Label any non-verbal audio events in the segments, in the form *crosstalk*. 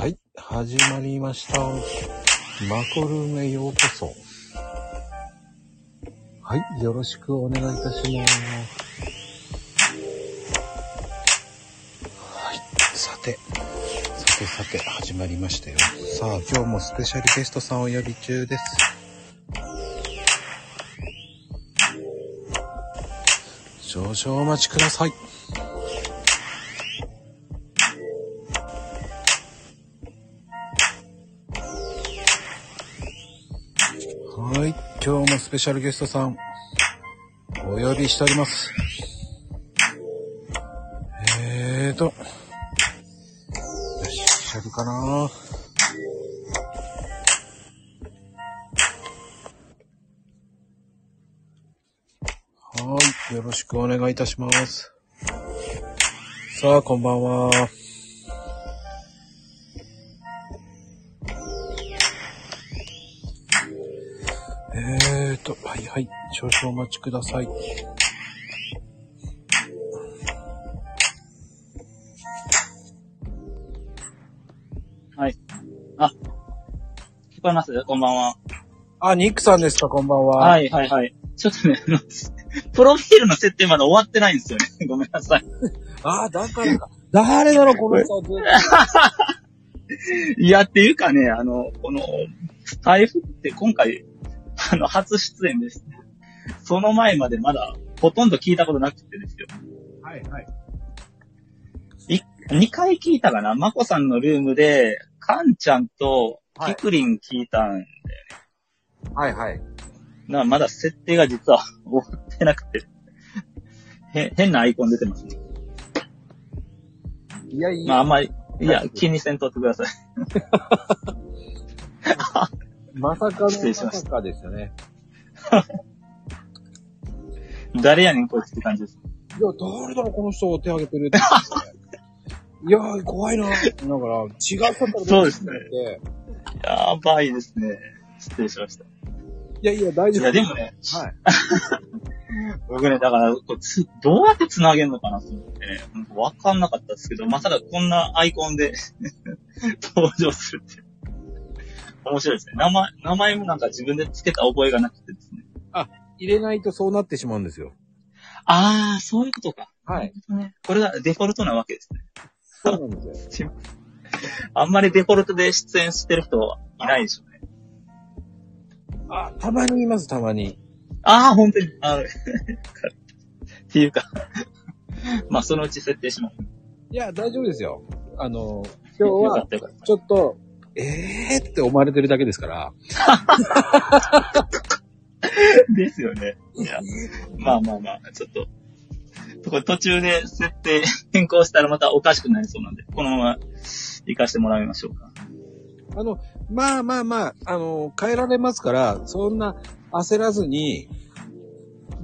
はい、始まりました。マコルームへようこそ。はい、よろしくお願いいたします。はい、さて、さてさて、始まりましたよ。さあ、今日もスペシャルゲストさんお呼び中です。少々お待ちください。スペシャルゲストさん、お呼びしております。えーと、いらっしゃるかなはい。よろしくお願いいたします。さあ、こんばんは。少々お待ちください。はい。あ、聞こえます？こんばんは。あ、ニックさんですか、こんばんは。。はいい、はい、はい。ちょっとね、あの *laughs* プロフィールの設定まだ終わってないんですよね。*laughs* ごめんなさい。あ、だからか。誰だろ、この人。*laughs* いや、っていうかね、あの、この、台風って今回、あの、初出演です。その前までまだ、ほとんど聞いたことなくてですよ。はいはい。い、2回聞いたかな？まこさんのルームで、かんちゃんと、はいキクリン聞いたんはいはい。な、まだ設定が実は終わってなくて。へ、変なアイコン出てますね。いやいまあ、あや、んまり、いや、気にせんとってください。*laughs* まさかのまさかですよね。*laughs* 誰やねん、こいつって感じです。いや、誰だろ、この人手挙げてるって。*laughs* いやー、怖いな。だから、違ったらそうですねね。やばいですね。失礼しました。いやいや、大丈夫。いや、でもね、はい。*laughs* 僕ね、だから、こうつどうやって繋げるのかなと思ってね、わかんなかったですけど、まさかこんなアイコンで *laughs* 登場するって。面白いですね。名前、名前もなんか自分で付けた覚えがなくてですね。入れないとそうなってしまうんですよ。あー、そういうことか。はい。ね。これがデフォルトなわけですね。そうなんですよ。*laughs* あんまりデフォルトで出演してる人はいないでしょうね。あ、たまにいます、たまに。ああ、本当に。あ *laughs* っていうか、*laughs* まあ、そのうち設定します。いや、大丈夫ですよ。あの、今日はよかっ、たよかった。ちょっと、えーって思われてるだけですから。*laughs* ですよね。いや、まあまあまあ、ちょっと、これ途中で設定変更したらまたおかしくなりそうなんで、このまま行かしてもらいましょうか。あの、まあまあまあ、あの、変えられますから、そんな焦らずに、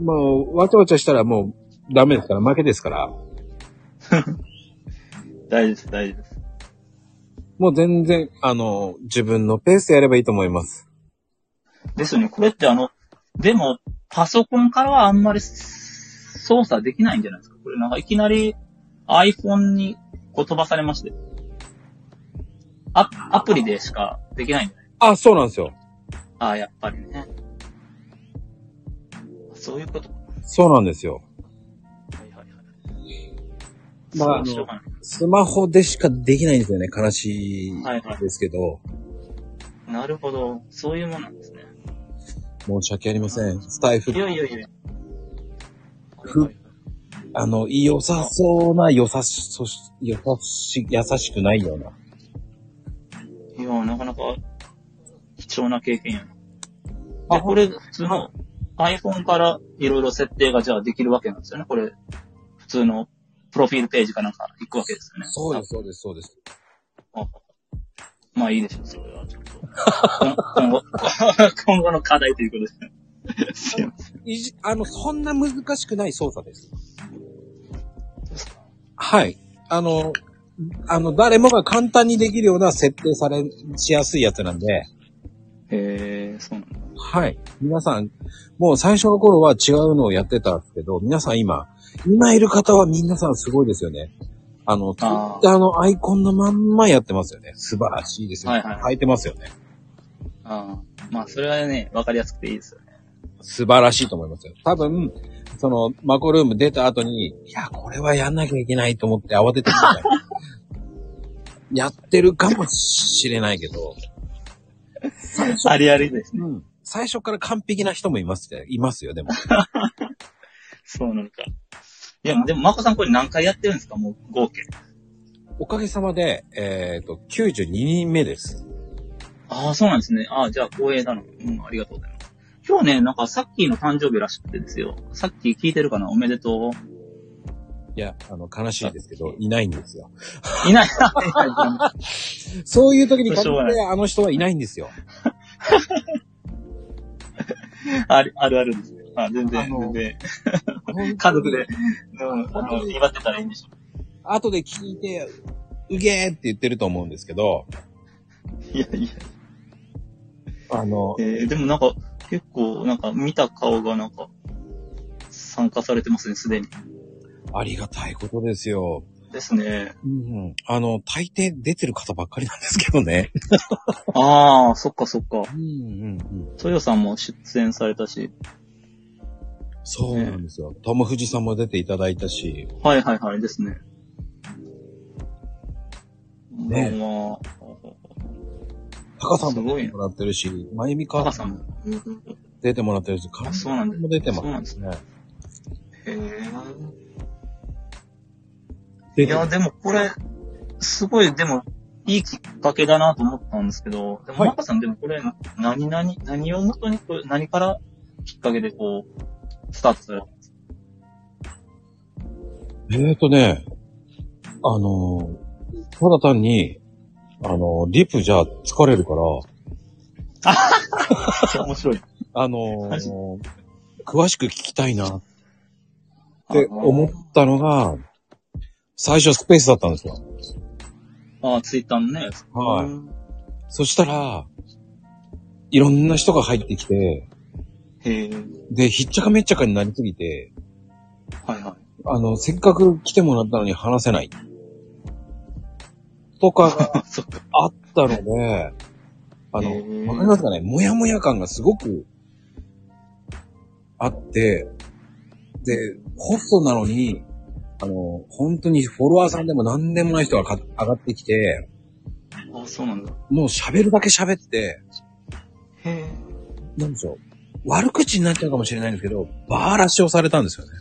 もう、わちゃわちゃしたらもうダメですから、負けですから。*laughs* 大丈夫です、大丈夫です。もう全然、あの、自分のペースでやればいいと思います。ですよね。これってあの、でも、パソコンからはあんまり操作できないんじゃないですか？これなんかいきなり iPhone にこう飛ばされまして。アアプリでしかできないんじゃない？あ、そうなんですよ。ああ、やっぱりね。そういうこと。はそうなんですよ。いはいはい。まあ、あのスマホでしかできないんですよね。悲しいはいはいですけど、なるほど。そういうものなんですね。申し訳ありません。スタイフい、やいやいや。ふあの、良さそうな、優し、そし、優し、優しくないような。いや、なかなか貴重な経験やな。あで、これ普通の iPhone からいろいろ設定がじゃあできるわけなんですよね。これ、普通のプロフィールページかなんか行くわけですよね。そうです、そうです、そうです。あまあいいでしょう、それはちょっと。今後、*laughs* 今後の課題ということで。すいません。いじ、あの、そんな難しくない操作です。はい。あの、あの、誰もが簡単にできるような設定され、しやすいやつなんで、へえ、そうなんだ。はい。皆さん、もう最初の頃は違うのをやってたんですけど、皆さん今、今いる方は皆さんすごいですよね。あの、ツイッターのアイコンのまんまやってますよね。素晴らしいですよ。はいはい変えてますよね。ああ。まあ、それはね、わかりやすくていいですよね。素晴らしいと思いますよ。多分、その、マコルーム出た後に、いや、これはやんなきゃいけないと思って慌ててみたい *laughs* やってるかもしれないけど、ありありですね。うん。最初から完璧な人もいますよ。いますよ、でも。*laughs* そうなんか。いや、でも、まこさんこれ何回やってるんですか？もう合計。おかげさまで、えっ、と、92人目です。ああ、そうなんですね。ああ、じゃあ光栄だな。うん、ありがとうございます。今日ね、なんかさっきの誕生日らしくてですよ。さっき聞いてるかな？おめでといや、あの、悲しいですけど、いないんですよ。う。いな *laughs* い。そういう時にって、あの人はいないんですよ。*laughs* ある、あるあるですね。あ全あ然、の全然。家家族で、うん、あの、祝ってたらいいんでしょ後で聞いて、うげーって言ってると思うんですけど、う。いやいや。あの、えー、でもなんか、結構、なんか見た顔がなんか、参加されてますね、すでに。ありがたいことですよ。ですね。うん。あの、大抵出てる方ばっかりなんですけどね。*laughs* ああ、そっかそっか。うんうんうん。豊さんも出演されたし。そうなんですよ。トム・フジさんも出ていただいたし、はいはいはい、ですね。ねまあ、タカさんも出てもらってるし、まゆみかさんも。出てもらってるし、カあそうなんだも出てまそうなんですすね。へえ。でいや、でもこれ、すごい、でも、いいきっかけだなと思ったんですけど、でも、はいマカさん、でもこれ、何、何、何をもとに、何からきっかけでこう、スタートされたんですかえーとね、あの、ただ単に、あの、リプじゃ疲れるから、*laughs* 面白い。あのマジ？詳しく聞きたいなって思ったのが、最初スペースだったんですよ。ああ、ツイッターのね。はいうんそしたら、いろんな人が入ってきて、で、ひっちゃかめっちゃかになりすぎて、はいはい。あの、せっかく来てもらったのに話せない。とかが。*laughs* あったので、あの、わかりますかね？もやもや感がすごくあって、で、ホストなのに、あの、本当にフォロワーさんでも何でもない人がか上がってきて、ああ、そうなんだ。もう喋るだけ喋って、へえ。なんでしょう？悪口になっちゃうかもしれないんですけど、バーラシをされたんですよね。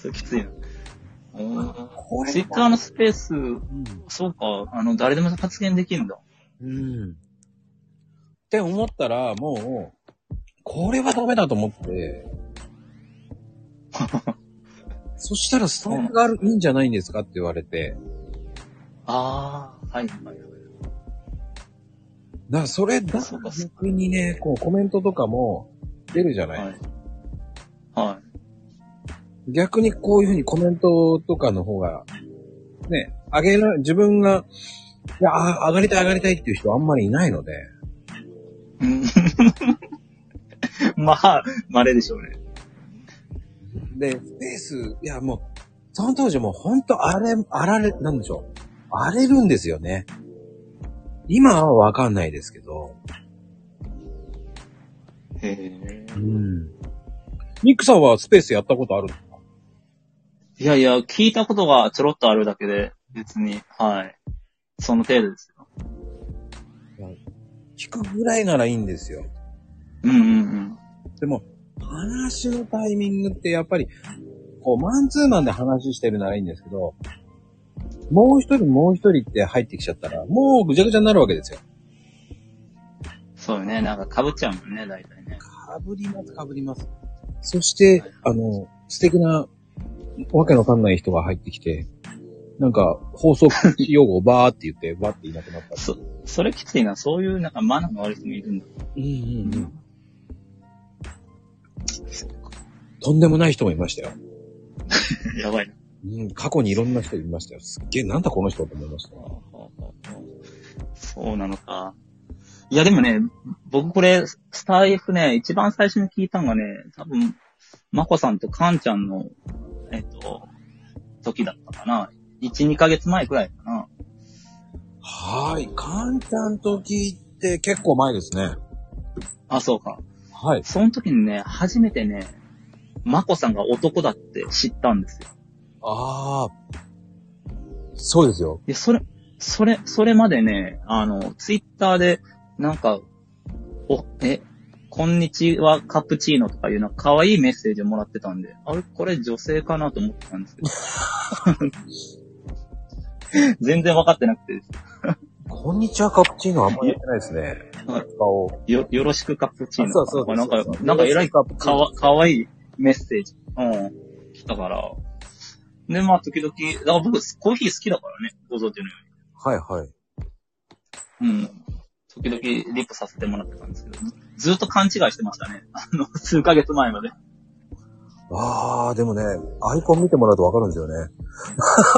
それきついな。こツイッターのスペース、うん。そうか、あの、誰でも発言できるんだ。うん。って思ったら、もう、これはダメだと思って、*laughs* そしたらスタンプがある、いいんじゃないんですかって言われて、ああ、はいはいはい。だからそれだ逆にね、こうコメントとかも出るじゃない、はい。はい。逆にこういうふうにコメントとかの方が、ね、上げな、自分が、いや、あ上がりたい上がりたいっていう人あんまりいないので、うん *laughs* まあ、稀でしょうね。で、スペース、いやもう、その当時もうほんとあれ、あられ、なんでしょう。荒れるんですよね。今はわかんないですけど。へえ。うん。ニックさんはスペースやったことあるんですか？いやいや、聞いたことがちょろっとあるだけで、別に、はい。その程度ですよ。聞くぐらいならいいんですよ。うんうんうん。でも、話のタイミングってやっぱり、こう、マンツーマンで話してるならいいんですけど、もう一人もう一人って入ってきちゃったら、もうぐちゃぐちゃになるわけですよ。そうよね。なんか被っちゃうもんね、大体ね。かぶります、かぶります。そして、あの、素敵な、わけのわかんない人が入ってきて、なんか、放送用語をバーって言って、*laughs* バーっていなくなった。そ、それきついな。そういう、なんかマナーの悪い人もいるんだ。うんうんうん。とんでもない人もいましたよ。*laughs* やばいな。うん、過去にいろんな人いましたよ。すっげえ、なんだこの人と思いました。そうなのか。いや、でもね、僕これ、スター F ね、一番最初に聞いたのがね、多分、まこさんとカンちゃんの、えっと、時だったかな。1、2ヶ月前くらいかな。はい。カンちゃん時って結構前ですね。あ、そうか。はい。その時にね、初めてね、マコさんが男だって知ったんですよ。ああ。そうですよ。で、それ、それ、それまでね、あの、ツイッターで、なんか、お、え、こんにちはカプチーノとかいうの可愛いメッセージをもらってたんで、あれ、これ女性かなと思ってたんですけど。*laughs* 全然分かってなくて、こんにちはカプチーノあんまりやってないですね。よ、よろしくカプチーノ。そうそうそうなんか、なんか偉いかわ、かわいいメッセージ。うん。来たから。で、まあ、時々、だから僕、コーヒー好きだからね、ご存知のよはいはい。うに。うん。時々リップさせてもらってたんですけど、ずっと勘違いしてましたね。*laughs* あの、数ヶ月前まで。ああ、でもね、アイコン見てもらうとわかるんですよね。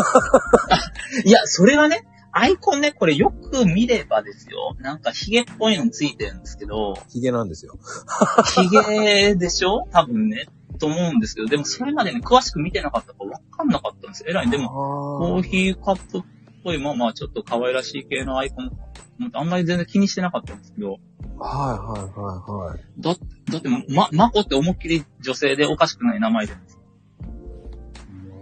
*laughs* いや、それはね、アイコンね、これよく見ればですよ。なんかヒゲっぽいのついてるんですけど、ヒゲなんですよ。ヒゲでしょ？多分ね。と思うんですけど、でもそれまでね、詳しく見てなかったからわかんなかったんですよ。えらい。でも、コーヒーカップっぽい、まあまあちょっと可愛らしい系のアイコン、あんまり全然気にしてなかったんですけど、はいはいはいはい。だ、だって、ま、マコって思いっきり女性でおかしくない名前じゃないですか。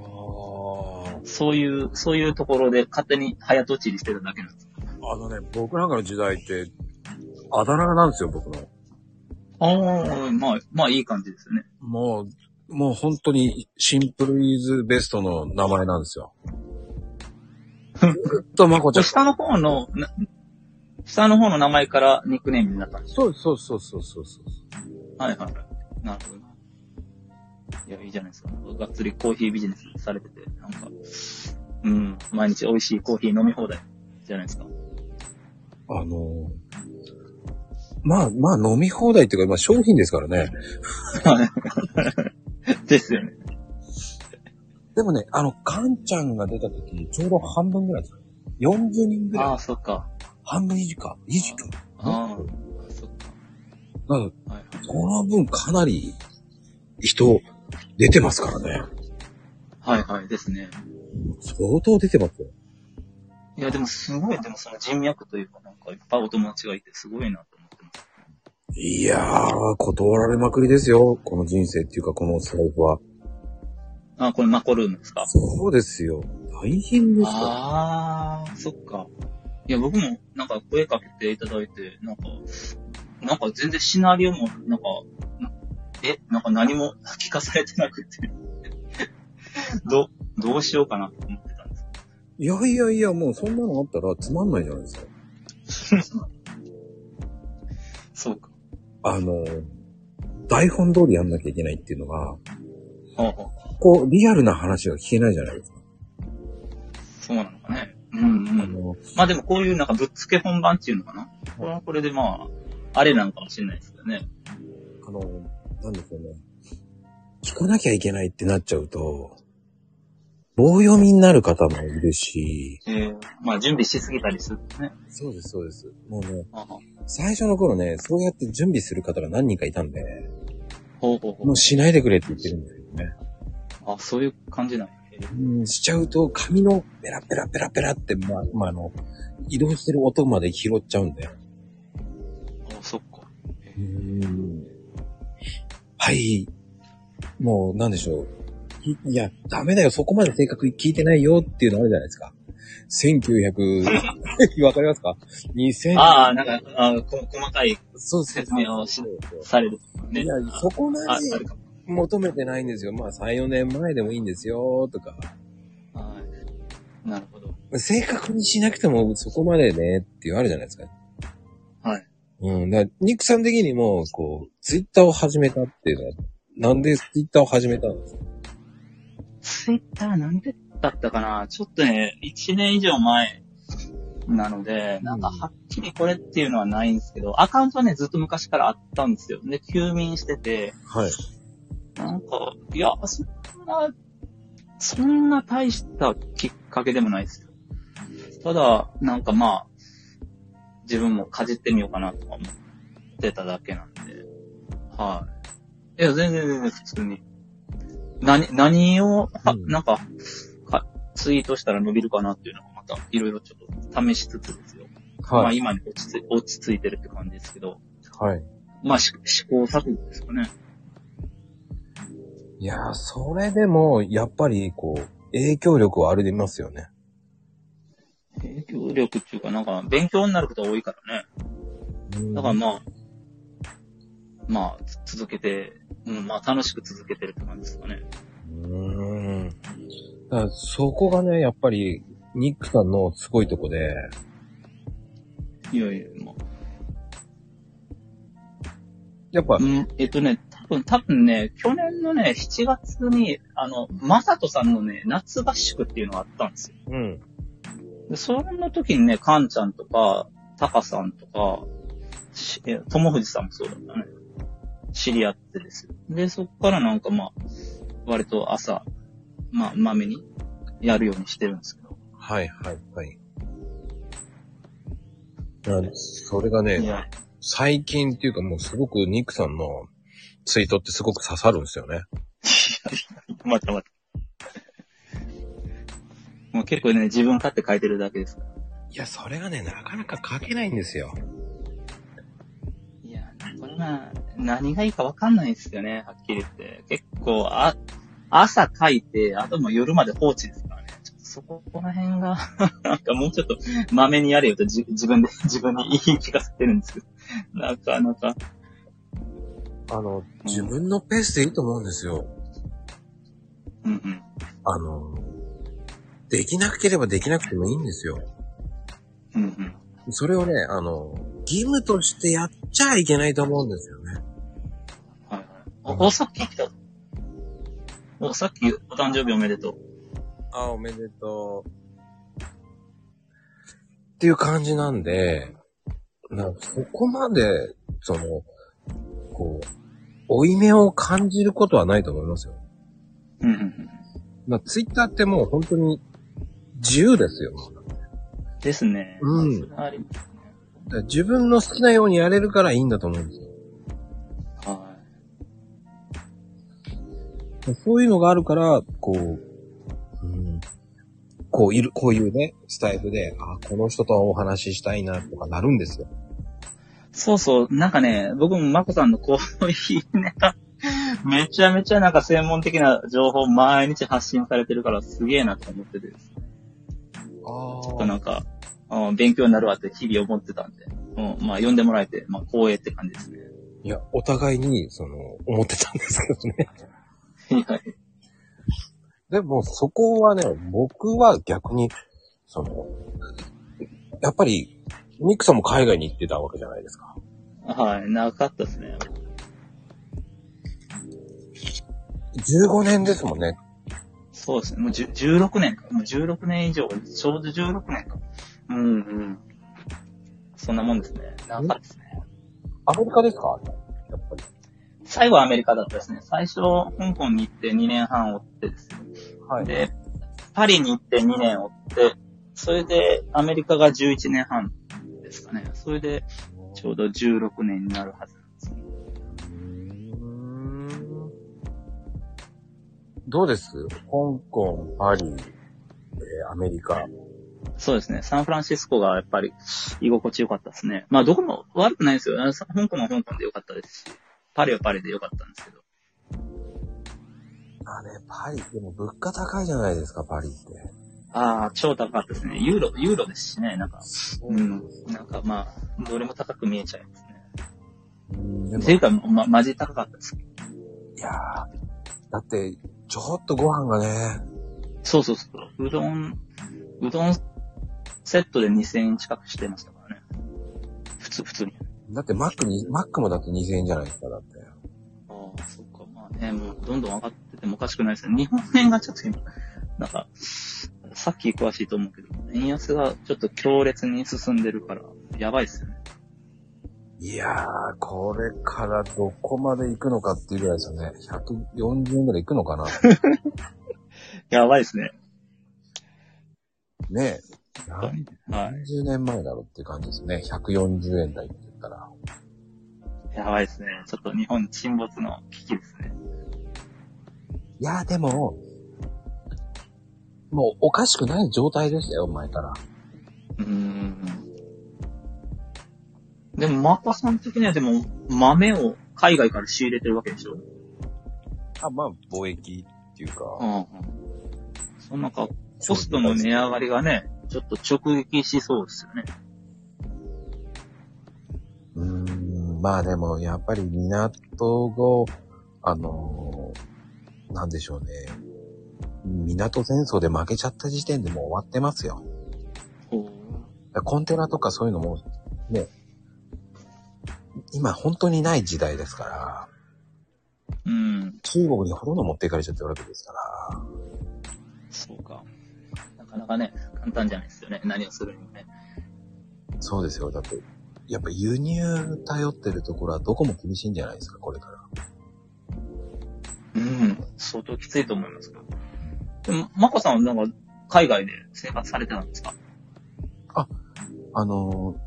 あそういう、そういうところで勝手に早とちりしてるだけなんです。あのね、僕なんかの時代って、あだ名なんですよ、僕の。ああ、まあ、まあいい感じですよね。もう、もう本当にシンプルイズベストの名前なんですよ。ずっとまこちゃん。下の方の、な下の方の名前からニックネームになったんですそうそうそうそうそうそう。はいはいはい。なるほど。いや、いいじゃないですか。がっつりコーヒービジネスされてて、なんか、うん、毎日美味しいコーヒー飲み放題じゃないですか。あのーまあまあ飲み放題っていうか、まあ商品ですからね。*laughs* ですよね。でもね、あの、カンちゃんが出た時、ちょうど半分ぐらいですよ。40人ぐらい。ああ、そっか。半分以下か。以下。ああ、そっか。なのはいはい。その分かなり人出てますからね。はいはいですね。相当出てますよ。いや、でもすごい、でもその人脈というか、なんかいっぱいお友達がいてすごいなっ。いやー、断られまくりですよ。この人生っていうか、この財布は。あ、これマコルームですか？そうですよ。大変ですよ。ああ、そっか。いや、僕もなんか声かけていただいて、なんか、なんか全然シナリオも、なんか、なえ、なんか何も聞かされてなくて、*laughs* ど、どうしようかなと思ってたんですいやいやいや、もうそんなのあったらつまんないじゃないですか。*laughs* そうか。あの、台本通りやんなきゃいけないっていうのが、こう、リアルな話が聞けないじゃないですか。そうなのかね。うんうん。あの、まあでもこういうなんかぶっつけ本番っていうのかなこれはこれでまあ、あれなのかもしれないですけどね。あの、なんですよね。聞かなきゃいけないってなっちゃうと、棒読みになる方もいるし、えー、まあ準備しすぎたりするとね。そうです、そうです。もうね、最初の頃ね、そうやって準備する方が何人かいたんで、ほうほうほうもうしないでくれって言ってるんですよね。あ、そういう感じなんうん、しちゃうと、紙のペラペラペラペラって、まあ、まあ、あの、移動してる音まで拾っちゃうんで。あ、そっか。うん。はい。もう、なんでしょう。いいや、ダメだよ、そこまで正確に聞いてないよっていうのあるじゃないですか。1900、*laughs* わかりますか ?2000、ああ、なんか、あこ細かい説明をしされるね。いや、そこまで。求めてないんですよ。まあ、3、4年前でもいいんですよ、とか。はい。なるほど。正確にしなくてもそこまでね、っていうのあるじゃないですか。はい。うん。だからニックさん的にも、こう、ツイッターを始めたっていうのは、なんでツイッターを始めたんですか？ツイッターなんでだったかな？ちょっとね、1年以上前なので、なんかはっきりこれっていうのはないんですけど、アカウントはね、ずっと昔からあったんですよ。で、休眠してて、はい。なんか、いや、そんな、そんな大したきっかけでもないですよ。ただ、なんかまあ、自分もかじってみようかなとか思ってただけなんで、はい。いや、全然全然普通に。何、何を、はうんなんか、かツイートしたら伸びるかなっていうのをまたいろいろちょっと試しつつですよ。まあはい。今に落ち着落ち着いてるって感じですけど、はい。まあし試行錯誤ですかね。いやー、それでも、やっぱり、こう、影響力はありますよね。影響力っていうかなんか勉強になることが多いからね。うんだからまあ、まあつ続けて、うん、まあ楽しく続けてるって感じですかね。うーん。だからそこがね、やっぱり、ニックさんのすごいとこで、いやいや、まあ。やっぱう、ん、えっとね、多分、多分ね、去年のね、7月に、あの、まさとさんのね、夏合宿っていうのがあったんですよ。うん。で、その時にね、かんちゃんとか、たかさんとか、しえ、ともふじさんもそうだったね。知り合ってですよ。で、そっからなんかまあ、割と朝、まあ、まめにやるようにしてるんですけど。はい、はい、はい。あそれがいね、や、最近っていうかもうすごくニックさんのツイートってすごく刺さるんですよね。*laughs* 待って待って。もう結構ね、自分勝手書いてるだけですから。いや、それがね、なかなか書けないんですよ。これまあ、何がいいかわかんないですよね、はっきり言って。結構、あ、朝書いて、あともう夜まで放置ですからね。ちょっとそこら辺が、*laughs* なんかもうちょっと、まめにやれよと自自分で、*laughs* 自分に言い聞かせてるんですけど。なかなか、あの、自分のペースでいいと思うんですよ。うんうん。あの、できなければできなくてもいいんですよ。うんうん。それをね、あの、義務としてやっちゃいけないと思うんですよね。はいはい。お、おさっき来た。お、さっきお誕生日おめでとう。あ、おめでとう。っていう感じなんで、なそこまで、その、こう、負い目を感じることはないと思いますよ。うんうんうん。まあ、ツイッターってもう本当に自由ですよ。ですね。うんそれはありますから自分の好きなようにやれるからいいんだと思うんですよ。はそういうのがあるから、こう、うん、こういる、こういうね、スタイルで、あ、この人とお話ししたいなとかなるんですよ。い。そうそう、なんかね、僕もまこさんのこういうネタ、*laughs* めちゃめちゃなんか専門的な情報を毎日発信されてるからすげえなと思っててですね。あちょっとなんか、うん勉強になるわって日々思ってたんで、うん、まあ呼んでもらえて、まあ光栄って感じですね。いや、お互いに、その、思ってたんですけどね。いやでも、そこはね、僕は逆に、その、やっぱり、ニックさんも海外に行ってたわけじゃないですか。はい、長かったですね。15年ですもんね。そうですね。もう10 16年か。もう16年以上、ちょうど16年か。うんうん。そんなもんですね。長かったですね。アメリカですか？やっぱり。最後はアメリカだったですね。最初、香港に行って2年半追ってですよ。は。で、パリに行って2年追って、それでアメリカが11年半ですかね。それでちょうど16年になるはずなんですね。どうです？香港、パリ、えーアメリカ。そうですね。サンフランシスコがやっぱり居心地良かったですね。まあどこも悪くないですよ。香港は香港で良かったですし、パリはパリで良かったんですけど。あね、パリ、でも物価高いじゃないですか、パリって。ああ、超高かったですね。ユーロ、ユーロですしね。なんか、うん。なんかまあ、どれも高く見えちゃいますね。っていうか、ま、マジ高かったです。いやーだって、ちょっとご飯がね、そうそうそう。うどん、うどんセットで2000円近くしてましたからね。普通、普通に。だってマックに、マックもだって2000円じゃないですか、だって。ああ、そっか。まあね、もうどんどん上がっててもおかしくないですね。日本円がちょっと今、なんか、さっき詳しいと思うけど、円安がちょっと強烈に進んでるから、やばいっすよね。いやー、これからどこまで行くのかっていうぐらいですよね。140円ぐらい行くのかな *laughs* やばいっすね。ねえ。はい。何十年前だろうって感じですね。140円台って言ったら。やばいっすね。ちょっと日本沈没の危機ですね。いやー、でも、もうおかしくない状態でしたよ、前から。うーん。でも、マカさん的にはでも、豆を海外から仕入れてるわけでしょ？あ、まあ、貿易っていうか、うんうん。そのなんか、コストの値上がりがね、ちょっと直撃しそうですよね。うーん、まあでも、やっぱり港が、あのーなんでしょうね。港戦争で負けちゃった時点でもう終わってますよ。コンテナとかそういうのも、ね、今本当にない時代ですから、う。うん。中国にほとんど持っていかれちゃってるわけですから、そうか。なかなかね、簡単じゃないですよね。何をするにもね。そうですよ。だって、やっぱ輸入頼ってるところはどこも厳しいんじゃないですか、これから。うん。相当きついと思いますけど。でも、マコさんはなんか、海外で生活されてたんですか？あのー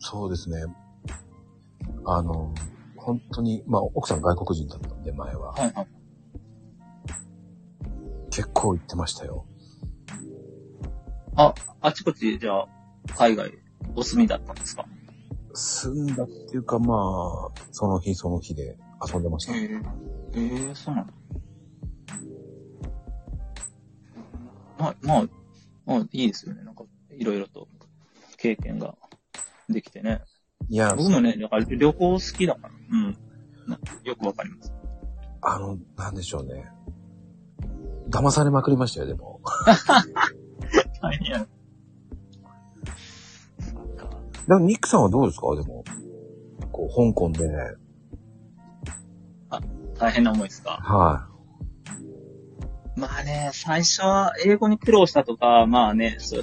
そうですね。あのー本当に、まあ、奥さん外国人だったんで、前は。はいはい。結構行ってましたよ。あ、あちこち、じゃあ、海外、お住みだったんですか？住んだっていうか、まあ、その日その日で遊んでました。ええええそうなんだ。まあ、まあ、まあ、いいですよね。なんか、いろいろと経験ができてね。いや、僕もね、だから旅行好きだから、うん。なよくわかります。あの、なんでしょうね。騙されまくりましたよ、でも。*laughs* 大変や。そうか。でも、ニックさんはどうですか？でも。こう、香港で、大変な思いですか？はまあね、最初は英語に苦労したとか、まあね、そう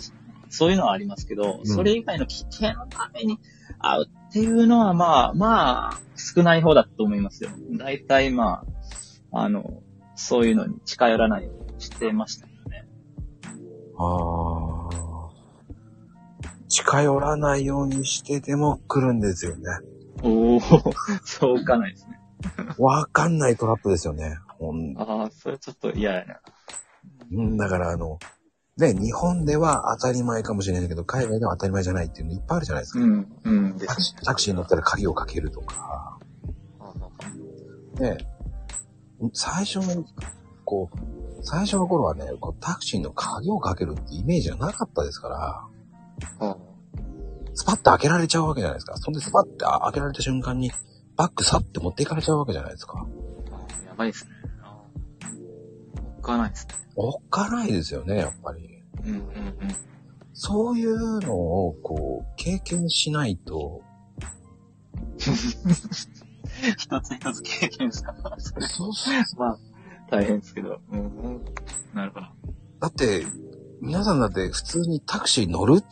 そういうのはありますけど、うんそれ以外の危険のために会うっていうのはまあ、まあ、少ない方だと思いますよ。大体まあ、あの、そういうのに近寄らないようにしてました。ああ。近寄らないようにしてでも来るんですよね。おお、そうかないですね。わかんないトラップですよね。ほんああ、それちょっと嫌やな。うん、だからあの、ね、日本では当たり前かもしれないけど、海外では当たり前じゃないっていうのいっぱいあるじゃないですか。うん、うん、でタクシーに乗ったら鍵をかけるとか、ね、最初の、こう、最初の頃はね、こうタクシーの鍵をかけるってイメージがなかったですから、あスパッと開けられちゃうわけじゃないですか。そんでスパッて開けられた瞬間に、バッグサッて持っていかれちゃうわけじゃないですか。あ、やばいですね。あおっかないですね。おっかないですよね、やっぱり。うん、うん、うん。そういうのを、こう、経験しないと、一つ一つ経験したから、そうそうまあ、大変ですけど。うん、うん。なるほど。だって、皆さんだって普通にタクシー乗る？って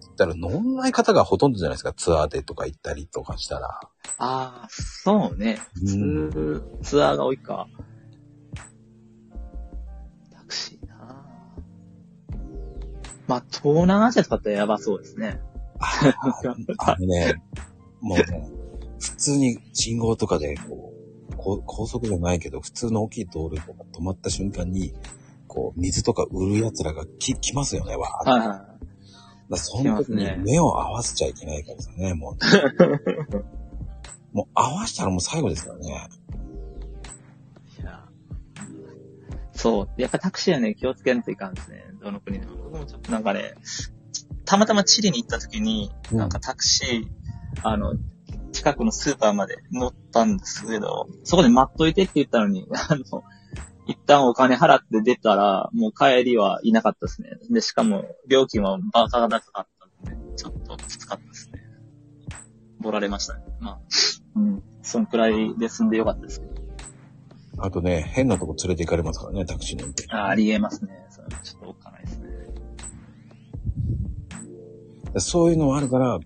言ったら乗んない方がほとんどじゃないですか。ツアーでとか行ったりとかしたら。ああ、そうね。うんツツアーが多いか。タクシーなまあ、東南アジアとかってやばそうですね。あのね、もうね、普通に信号とかでこう高速じゃないけど、普通の大きい道路とか止まった瞬間に、こう、水とか売る奴らが来来ますよね、わーって。はいはだからその時に目を合わせちゃいけないからさね、もう。*laughs* もう合わせたらもう最後ですからね。い。いやそう。やっぱタクシーはね、気をつけないといかんですね。どの国でも。僕もちょっとなんかね、たまたまチリに行った時に、うんなんかタクシー、あの、近くのスーパーまで乗ったんですけど、そこで待っといてって言ったのに、*laughs* あの、一旦お金払って出たら、もう帰りはいなかったですね。で、しかも、料金はバカ高かったんで、ちょっときつかったですね。ボられましたね。まあ、うん。そのくらいで済んでよかったですけど。あとね、変なとこ連れて行かれますからね、タクシー乗って。あありえますね。それちょっとおっかないですね。そういうのはあるから、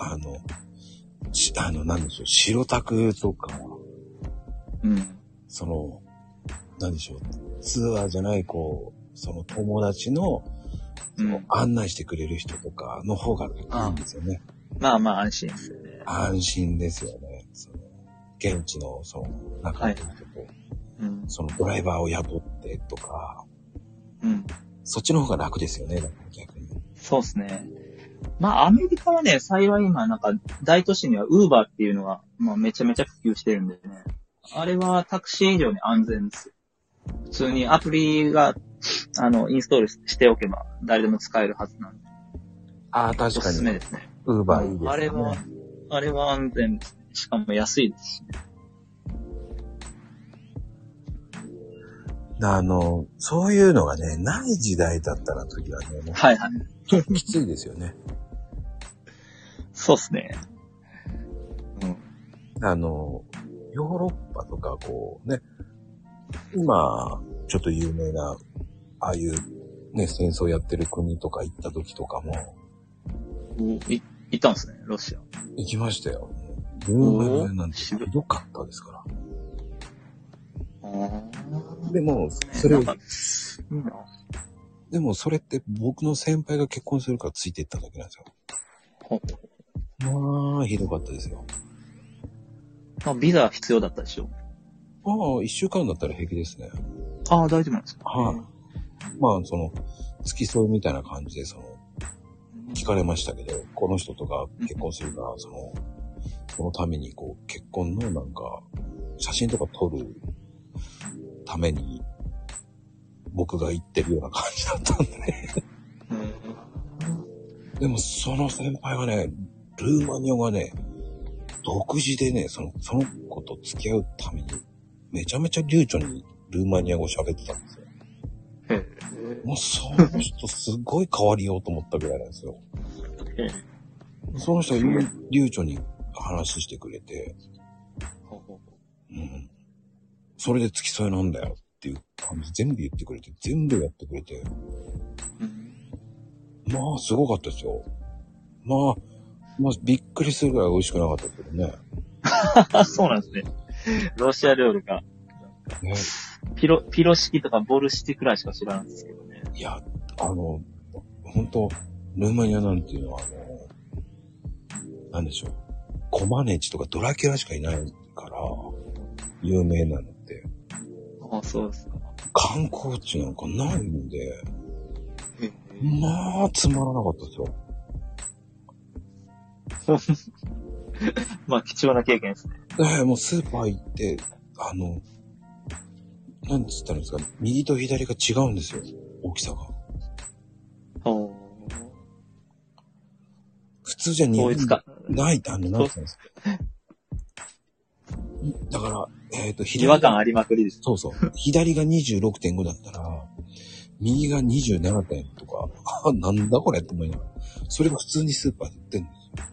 あの、しあの、なんでしょう、白タクとか、うん。その、なんでしょう、ツアーじゃない、こう、その友達の、うん。案内してくれる人とかの方がいいんですよね。まあまあ安心ですよね。安心ですよね。その現地の、その、中の人と、うん。そのドライバーを雇ってとか、うん。そっちの方が楽ですよね、逆に。そうですね。まあ、アメリカはね、幸い今、なんか、大都市にはウーバーっていうのが、まあ、めちゃめちゃ普及してるんでね。あれはタクシー以上に安全ですよ。普通にアプリが、あの、インストールしておけば、誰でも使えるはずなんで、ああ、確おすかに。すめですね。ウーバーいいですね。あれは、あれは安全ですね。しかも安いですしね。あの、そういうのがね、ない時代だったら時はね、もはいはい。うきついですよね。そうですね。うん。あの、ヨーロッパとかこうね、今、ちょっと有名な、ああいうね、戦争やってる国とか行った時とかも、い、行ったんですね、ロシア。行きましたよ。ルーなんてひどかったですから。でも、それをでもそれって僕の先輩が結婚するからついていっただけなんですよ。ほまあ、ひどかったですよ。まあ、ビザ必要だったでしょ？ああ、一週間だったら平気ですね。ああ、大丈夫なんですか？はいまあ、その、付き添いみたいな感じで、その、聞かれましたけど、この人とか結婚するから、その、そのために、こう、結婚のなんか、写真とか撮るために、僕が行ってるような感じだったんでね。でも、その先輩はね、ルーマニアがね、独自でね、その、その子と付き合うために、めちゃめちゃ流暢にルーマニア語喋ってたんですよ。もうその人すごい変わりようと思ったぐらいなんですよ。その人が流流暢に話してくれて、うん。それで付き添いなんだよっていう感じ全部言ってくれて、全部やってくれて、うんまあすごかったですよ。まあ、まあびっくりするぐらい美味しくなかったけどね。あ、*laughs* そうなんですね。ロシア料理が、ねピロ、ピロ式とかボル式くらいしか知らないんですけどね。いや、あの、本当ルーマニアなんていうのは、あの、なんでしょう。コマネチとかドラキュラしかいないから、有名なのって。あそうですか。観光地なんかないんで。まあ、つまらなかったですよ。*laughs* まあ、貴重な経験ですね。ええもうスーパー行って、あの、なんつったらいいんですか、右と左が違うんですよ。大きさが。ほ普通じゃう。似統一か。ない、あの、なんつったんですか。だから、えっ、と、*laughs* 違和感ありまくりです。そうそう。左が26.5だったら、右が27点とか、あ、なんだこれって思いながら。それが普通にスーパーで売ってるんですよ。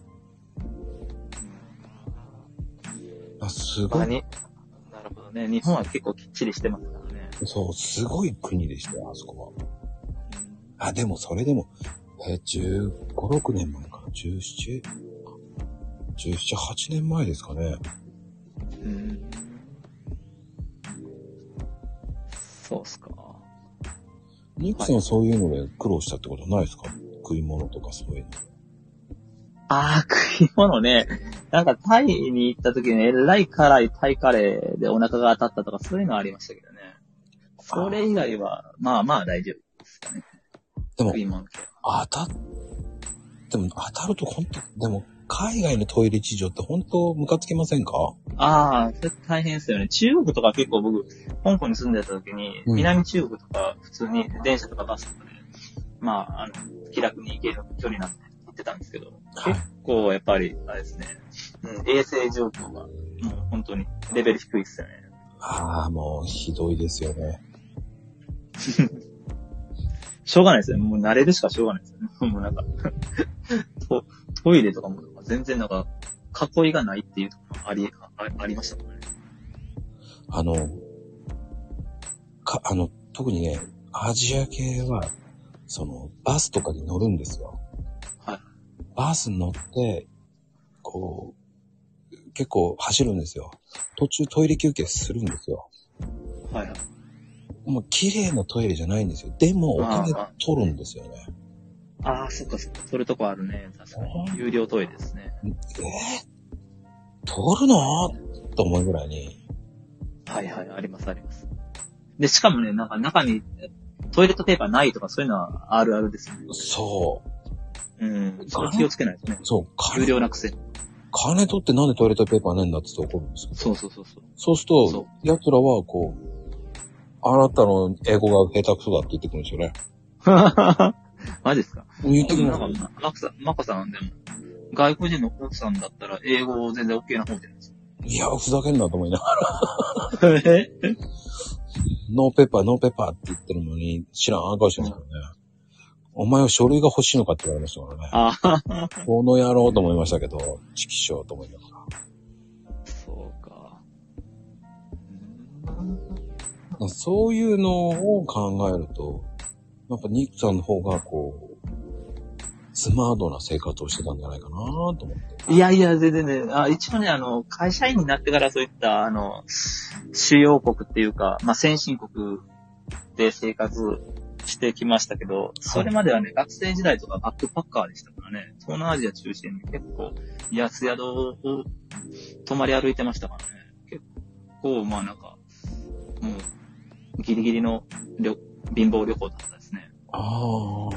あ、すごい。なるほどね。日本は結構きっちりしてますからね。そう、すごい国でしたよ、あそこは。あ、でもそれでも、えー、15、6年前かな、17、17、8年前ですかね。うん。そうっすか。ニックさんはそういうので苦労したってことないですか？食い物とかそういうの。ああ、食い物ね。なんかタイに行った時にえらい辛いタイカレーでお腹が当たったとかそういうのはありましたけどね。それ以外は、まあまあ大丈夫ですかね。でも食、い物。当たっ、でも当たると本当、でも海外のトイレ事情って本当ムカつきませんか？ああ、それ大変ですよね。中国とか結構僕、香港に住んでた時に、うん南中国とか普通に電車とかバスとかで、まあ、あの、気楽に行ける距離なんで行ってたんですけど、はい結構やっぱり、あれですね、うん、衛生状況が、もう本当にレベル低いですよね。ああ、もうひどいですよね。*laughs* しょうがないですよね。もう慣れるしかしょうがないですよね。もうなんか *laughs* ト、トイレとかも全然なんか、囲いがないっていうところもあり、あありましたもんね。あの、か、あの、特にね、アジア系は、その、バスとかに乗るんですよ。はい。バスに乗って、こう、結構走るんですよ。途中トイレ休憩するんですよ。はいはい。もう綺麗なトイレじゃないんですよ。でもお金取るんですよね。ああ、そっかそっか。それとこあるね。確かに。有料トイレですね。えー、取るの？と思うぐらいに。はいはい、ありますあります。で、しかもね、なんか中にトイレットペーパーないとかそういうのはあるあるですよね。そう。うん。それ気をつけないとね。そう、有金、料なくせに。金取ってなんでトイレットペーパーねえんだって言って怒るんですよ。そうそうそうそう。そうすると、奴らは、こう、あなたの英語が下手くそだって言ってくるんですよね。*laughs* マジですか？言ってくるなんか、マコさん、マコさんでも、外国人の奥さんだったら英語全然 OK な方じゃないですか？いや、ふざけんなと思いながら、え？ノーペッパー、ノーペッパーって言ってるのに、知らん顔してますからね。お前は書類が欲しいのかって言われましたからね。ああ、この野郎と思いましたけど、チキショーと思いながら。そうか。そういうのを考えると、やっぱニックさんの方がこう、スマートな生活をしてたんじゃないかなと思って。いやいや、全然ね、あ一応ね、あの、会社員になってからそういった、あの、主要国っていうか、まあ、先進国で生活してきましたけど、それまではね、学生時代とかバックパッカーでしたからね、東南アジア中心に結構、安宿を泊まり歩いてましたからね、結構、まあなんか、もう、ギリギリの旅貧乏旅行だった。ああ。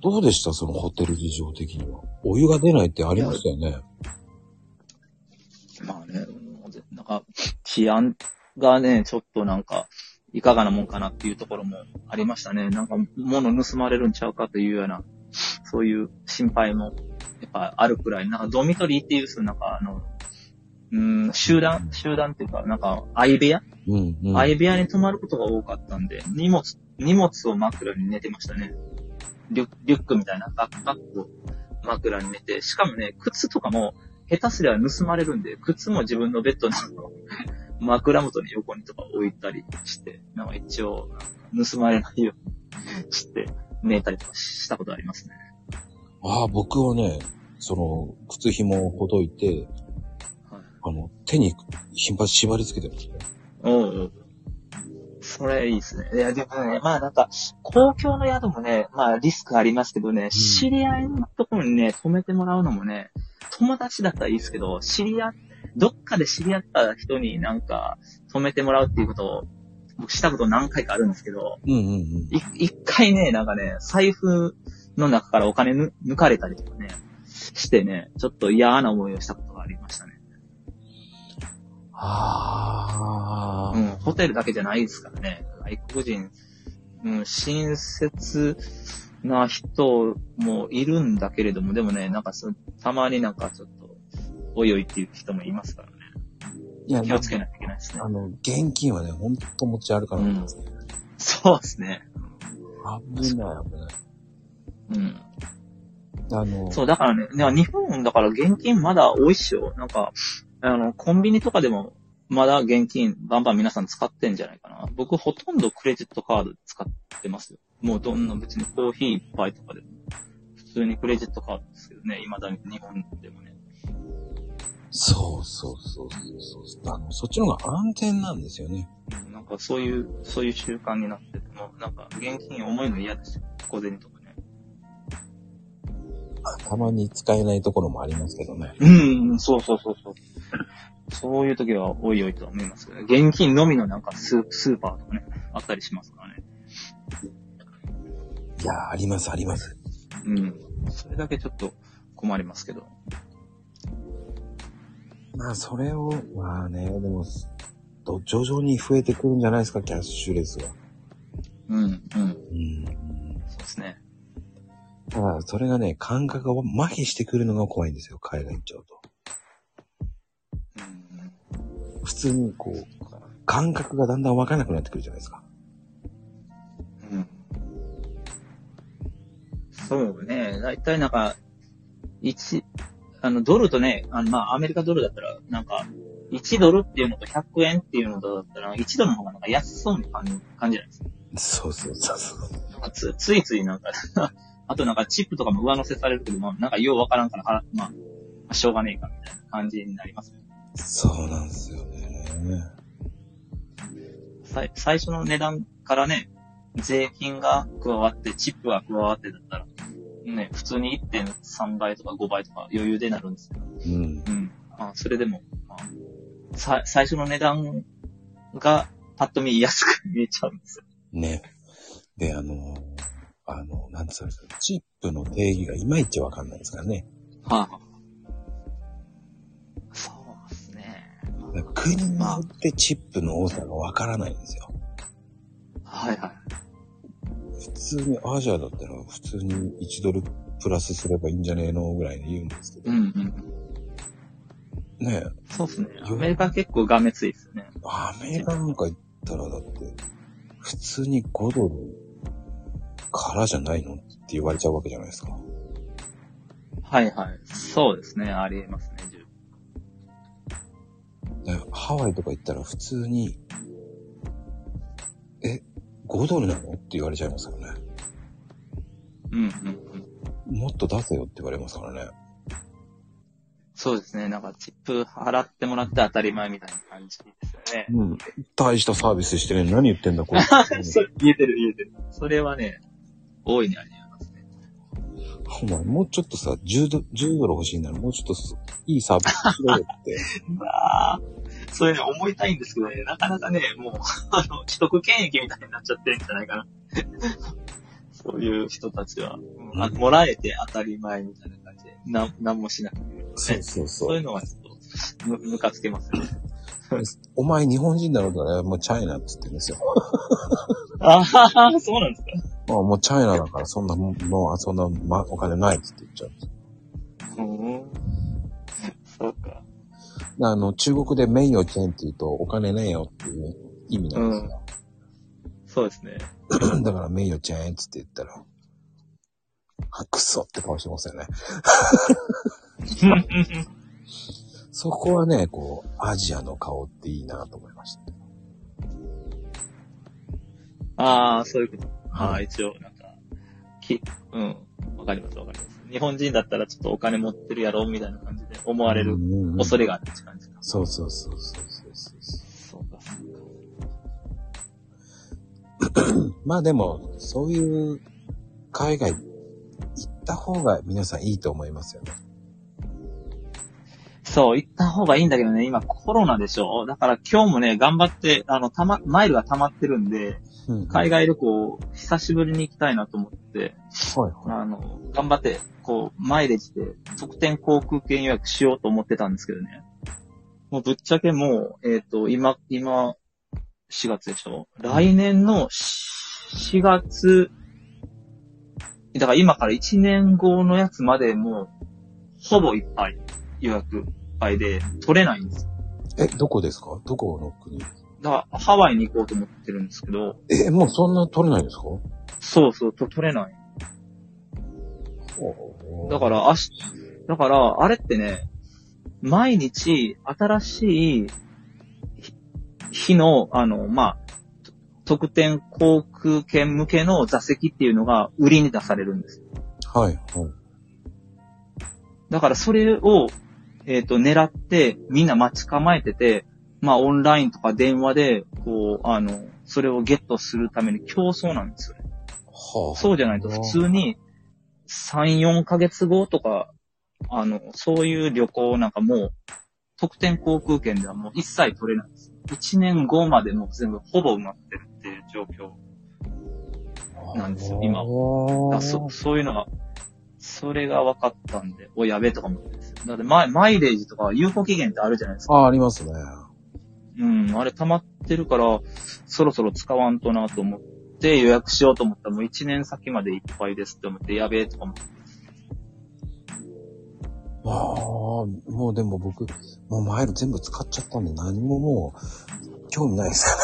どうでした？そのホテル事情的には。お湯が出ないってありましたよね。まあね、なんか、治安がね、ちょっとなんか、いかがなもんかなっていうところもありましたね。なんか、物盗まれるんちゃうかというような、そういう心配も、やっぱあるくらい、なんか、ドミトリーっていう、なんか、あの、うん、集団、集団っていうか、なんか、相部屋、うん、うん。相部屋に泊まることが多かったんで、荷物、荷物を枕に寝てましたね。リュリュックみたいなバックパックを枕に寝て、しかもね、靴とかも、下手すりゃ盗まれるんで、靴も自分のベッドの *laughs* 枕元に横にとか置いたりして、なんか一応、盗まれないようにして、寝たりとかしたことありますね。ああ、僕はね、その、靴紐をほどいて、はいあの、手に頻繁に縛り付けてましたよ。おうおうそれいいですね。いや、でもね、まあなんか、公共の宿もね、まあリスクありますけどね、知り合いのところにね、泊めてもらうのもね、友達だったらいいですけど、知り合っ、どっかで知り合った人になんか、泊めてもらうっていうことを、僕したこと何回かあるんですけど、うんうんうん。い一回ね、なんかね、財布の中からお金ぬ抜かれたりとかね、してね、ちょっと嫌な思いをしたことがありましたね。ああ、うん、ホテルだけじゃないですからね。外国人、うん、親切な人もいるんだけれども、でもね、なんかそたまになんかちょっと、おいおいっていう人もいますからね。いや、気をつけないといけないですねあ。の、現金はね、ほんと持ち歩かないんですね。そうですね。危ない危ない。うん。あの、そう、だからね、日本だから現金まだ多いっしょ。なんか、あの、コンビニとかでも、まだ現金バンバン皆さん使ってんじゃないかな。僕ほとんどクレジットカード使ってますよ。もうどんな別にコーヒー一杯とかでも、普通にクレジットカードですけどね、未だに日本でもね。そうそうそうそうそう。あの、そっちの方が安全なんですよね。うんなんかそういう、そういう習慣になってても、なんか現金重いの嫌ですよ。小銭とかね。たまに使えないところもありますけどね。うん、そうそうそうそう。そういう時はおいおいとは思いますけど、現金のみのなんかススーパーとかね、あったりしますからね。いやー、ありますあります。うん。それだけちょっと困りますけど。まあ、それを、まあね、でも、と徐々に増えてくるんじゃないですか、キャッシュレスが。うん、うん。うん。そうですね。ただ、それがね、感覚が麻痺してくるのが怖いんですよ、海外行っちゃうと。うん。普通にこう、感覚がだんだんわからなくなってくるじゃないですか。うん。そうね。だいたいなんか、1、あの、ドルとね、あの、まあ、アメリカドルだったら、なんか、1ドルっていうのと100円っていうのとだったら、1ドルの方がなんか安そうな感じ感じじゃないですか。そうそうそうそう。つついついなんか、あとなんかチップとかも上乗せされるけど、まあ、なんかようわからんから、はまあ、まあしょうがねえかみたいな感じになりますね。そうなんですよね。さい最初の値段からね、税金が加わって、チップが加わってだったら、ね、普通に1.3倍とか5倍とか余裕でなるんですけど、うん。うん。まあ、それでも、まあ、さ、最初の値段がパッと見安く見えちゃうんですよ。ね。で、あの、あの、なんつうんですか、チップの定義がいまいちわかんないですからね。はあ、そうですね。国によってチップの多さがわからないんですよ。はいはい。普通にアジアだったら普通に1ドルプラスすればいいんじゃねえのぐらいで言うんですけど。うんうん。ねそうですね。アメリカ結構がめついですよね。アメリカなんか行ったらだって、普通に5ドルからじゃないの？って言われちゃうわけじゃないですか。はいはい。そうですね。ありえますね。ハワイとか行ったら普通に、え、5ドルなの？って言われちゃいますからね。うんうんうん。もっと出せよって言われますからね。そうですね。なんかチップ払ってもらって当たり前みたいな感じですよね。うん。大したサービスしてね、何言ってんだ、これ *laughs* 言えてる言えてる。それはね、大いにありますね。お前、もうちょっとさ、10ド ,10 ドル欲しいなら、もうちょっとすいいサービスしろよって。*laughs* まあ、それね、思いたいんですけどね、なかなかね、もう、*laughs* あの、既得権益みたいになっちゃってるんじゃないかな。*laughs* そういう人たちは、うんあもらえて当たり前みたいな感じで、なん、なんもしなくて、そうそうそういうのはちょっと、む、むかつけますよね。お前日本人だろうから、もうチャイナって言ってるんですよ。ああ、そうなんですか。あもうチャイナだから、そんなもん、もう、そんな、ま、お金ないって言っちゃうんですうん。そうか。あの、中国で名誉チェーンって言うと、お金ねえよっていう意味なんですよ。そうですね。*clears throat* だから名誉チェーンっつって言ったら、あ、くそって顔してますよね。*laughs* そこはね、こう、アジアの顔っていいなと思いました。ああ、そういうこと。ああ、はい一応、なんか、き、うん。わかりますわかります。日本人だったらちょっとお金持ってるやろみたいな感じで思われる恐れがあるって感じか。そうそうそうそうそうそう。そうか、そうか。まあでも、そういう海外行った方が皆さんいいと思いますよね。そう、行った方がいいんだけどね、今コロナでしょだから今日もね、頑張って、あの、たま、マイルが溜まってるんで、うん。海外旅行、久しぶりに行きたいなと思って、はいはい。あの、頑張って、こう、マイレージで特典航空券予約しようと思ってたんですけどね。もうぶっちゃけもう、えっ、と、今、今、4月でしょ？来年の4月、だから今から1年後のやつまでもう、ほぼいっぱい、予約いっぱいで取れないんですよ。え、どこですか？どこの国？だから、ハワイに行こうと思ってるんですけど、え、もうそんな取れないですか？そうそう、と取れない。だから、明日、だから、あれってね、毎日新しい日日の、あの、まあ、特典航空券向けの座席っていうのが売りに出されるんです。はい、はい。だからそれを、えっ、と、狙ってみんな待ち構えてて、まあオンラインとか電話で、こう、あの、それをゲットするために競争なんですよね。はあ。そうじゃないと普通に3、4ヶ月後とか、あの、そういう旅行なんかもう、特典航空券ではもう一切取れないんです。1年後までもう全部ほぼ埋まってるっていう状況。なんですよ今だあそそういうのが、それが分かったんで、お、やべえとか思ってるんですよ。だってマイマイレージとか有効期限ってあるじゃないですか。あ、ありますね。うん、あれ溜まってるから、そろそろ使わんとなと思って予約しようと思ったらもう1年先までいっぱいですって思って、やべえとか思って。ああ、もうでも僕、もうマイル全部使っちゃったんで何ももう、興味ないです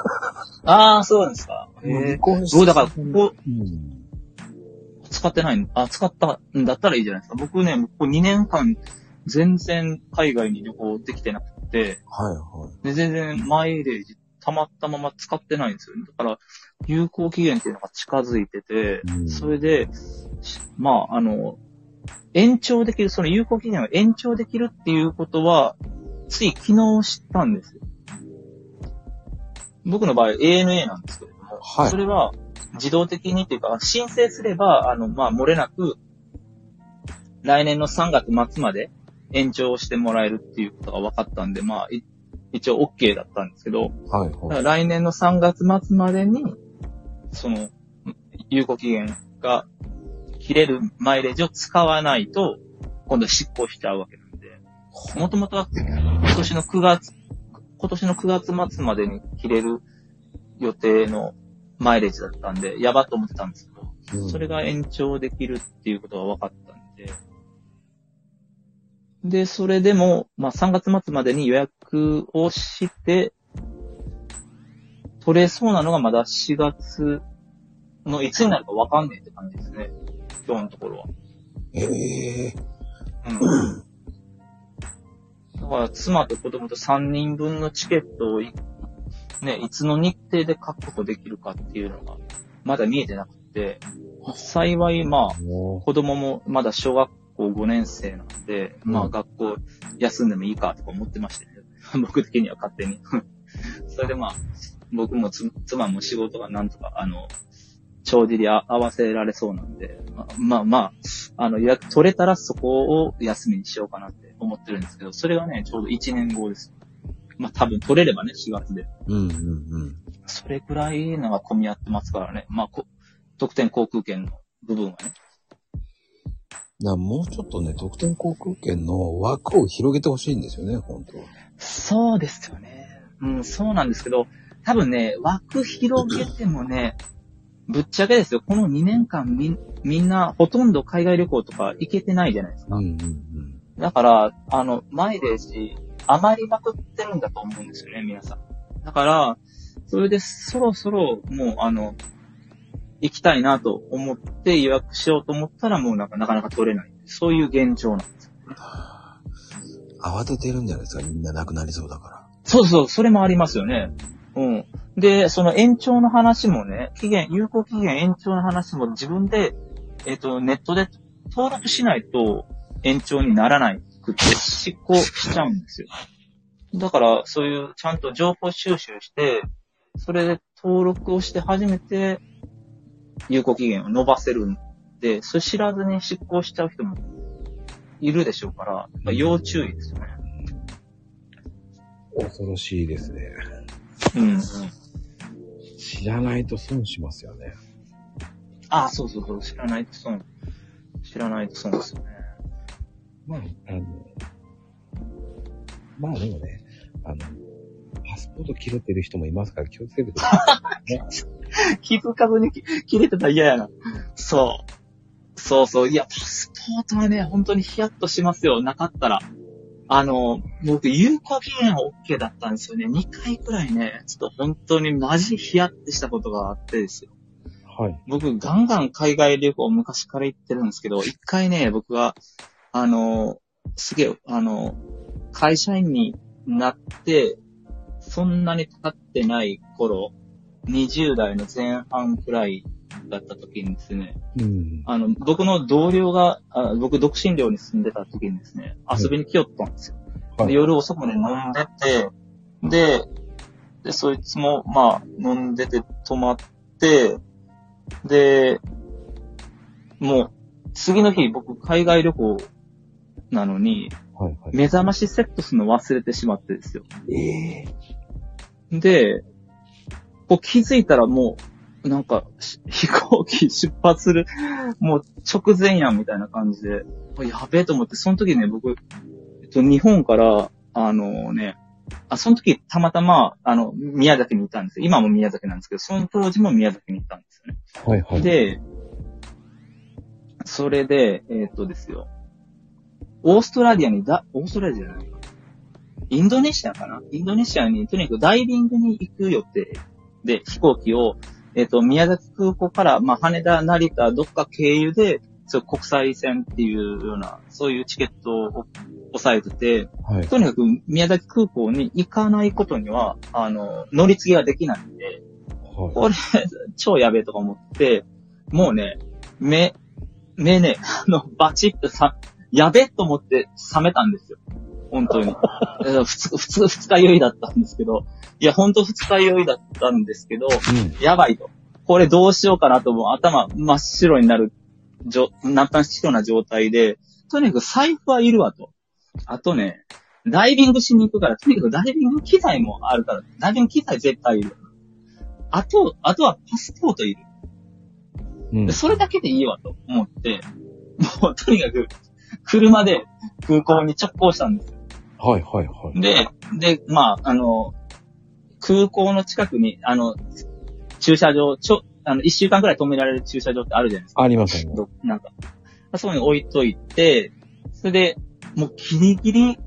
*laughs* ああ、そうなんですか。え。離婚しそう、だから、ここ、うん。使ってないんあ、使ったんだったらいいじゃないですか。僕ね、ここ2年間、全然海外に旅行できてなくて、はいはい。で、全然マイレージ溜まったまま使ってないんですよね。だから、有効期限っていうのが近づいてて、うんそれで、しまあ、あの、延長できる、その有効期限を延長できるっていうことは、つい昨日知ったんですよ。僕の場合 ANA なんですけれども、はいそれは自動的にっていうか、申請すれば、あの、まあ、漏れなく、来年の3月末まで延長してもらえるっていうことが分かったんで、まあ、い一応 OK だったんですけど、はいはい。来年の3月末までに、その、有効期限が切れるマイレージを使わないと、今度は執行しちゃうわけなんで、もともとは今年の9月、今年の9月末までに切れる予定のマイレージだったんで、やばと思ってたんですけど、うんそれが延長できるっていうことが分かったんで、で、それでも、まあ3月末までに予約をして、取れそうなのがまだ4月のいつになるか分かんねえって感じですね。今日のところは。ええうん。だから、妻と子供と3人分のチケットをい、ね、いつの日程で確保できるかっていうのが、まだ見えてなくて、幸い、まあ、も子供もまだ小学校5年生なんで、まうんあ学校休んでもいいかとか思ってましたね。*laughs* 僕的には勝手に。*laughs* それでまあ、僕もつ妻も仕事がなんとか、あの、帳尻に合わせられそうなんで、まあまあ、まあ、あの予約取れたらそこを休みにしようかなって思ってるんですけど、それがね、ちょうど1年後です。まあ多分取れればね、4月で。う、うんうんうん。それくらいのが混み合ってますからね。まあ、こ特典航空券の部分はね。だもうちょっとね、特典航空券の枠を広げてほしいんですよね、本当は。そうですよね。うん、そうなんですけど、多分ね、枠広げてもね、ぶっちゃけですよ、この2年間みん、みんなほとんど海外旅行とか行けてないじゃないですか。うんうんだから、あの、マイレージ余りまくってるんだと思うんですよね、皆さん。だから、それでそろそろもう、あの、行きたいなと思って予約しようと思ったらもうなんかなかなか取れない。そういう現状なんです。慌ててるんじゃないですか、みんな亡くなりそうだから。そうそう、それもありますよね。うん。で、その延長の話もね、期限、有効期限延長の話も自分で、えっ、と、ネットで登録しないと延長にならないくって執行しちゃうんですよ。だから、そういうちゃんと情報収集して、それで登録をして初めて有効期限を伸ばせるんで、それ知らずに執行しちゃう人もいるでしょうから、やっぱ要注意ですよね。恐ろしいですね。うん、うん。知らないと損しますよね。ああ、そうそうそう、知らないと損。知らないと損ですよね。まあ、あの、まあでもね、あの、パスポート切れてる人もいますから気をつけてください。*laughs* 気づかずにき切れてたら嫌やな。そう。そうそう。いや、パスポートはね、本当にヒヤッとしますよ。なかったら。あの、僕、有効期限は OK だったんですよね。2回くらいね、ちょっと本当にマジヒヤってしたことがあってですよ。はい。僕、ガンガン海外旅行昔から行ってるんですけど、一回ね、僕が、あの、すげえ、あの、会社員になって、そんなに経ってない頃、20代の前半くらいだった時にですね、うん。あの、僕の同僚が、あ僕、独身寮に住んでた時にですね、遊びに来よったんですよ。はいで夜遅くまで飲んでて、で、で、そいつも、まあ、飲んでて泊まって、で、もう、次の日、僕、海外旅行なのに、はいはい。目覚ましセットするの忘れてしまってですよ。ええで、こう気づいたらもう、なんか、し飛行機出発する、もう直前やんみたいな感じで、あやべえと思って、その時ね、僕、えっと、日本から、あのね、あ、その時たまたま、あの、宮崎に行ったんですよ。今も宮崎なんですけど、その当時も宮崎に行ったんですよね。はいはい。で、それで、えーっとですよ。オーストラリアにだ、オーストラリアじゃないか。インドネシアかな？インドネシアにとにかくダイビングに行く予定で、飛行機を、えーっと、宮崎空港から、まあ、羽田、成田、どっか経由で、そう国際線っていうような、そういうチケットを押さえてて、はい。とにかく宮崎空港に行かないことには、あの、乗り継ぎができないんで、はこれ、超やべえとか思って、もうね、目、目ね、あの、バチッとさ、やべえと思って冷めたんですよ。本当に。え *laughs* ー普通、普通、二日酔いだったんですけど、いや、本当二日酔いだったんですけど、い。うん。やばいと。これどうしようかなと思う。頭真っ白になる、じょ、なったような状態で、とにかく財布はいるわと。あとね、ダイビングしに行くから、とにかくダイビング機材もあるから、ダイビング機材絶対いる。あと、あとはパスポートいる。うんで。それだけでいいわと思って、もうとにかく、車で空港に直行したんですよ。はいはいはい。で、で、まあ、あの、空港の近くに、あの、駐車場、ちょ、あの、一週間くらい止められる駐車場ってあるじゃないですか。ありますあります。どなんか、そこに置いといて、それで、もうギリギリ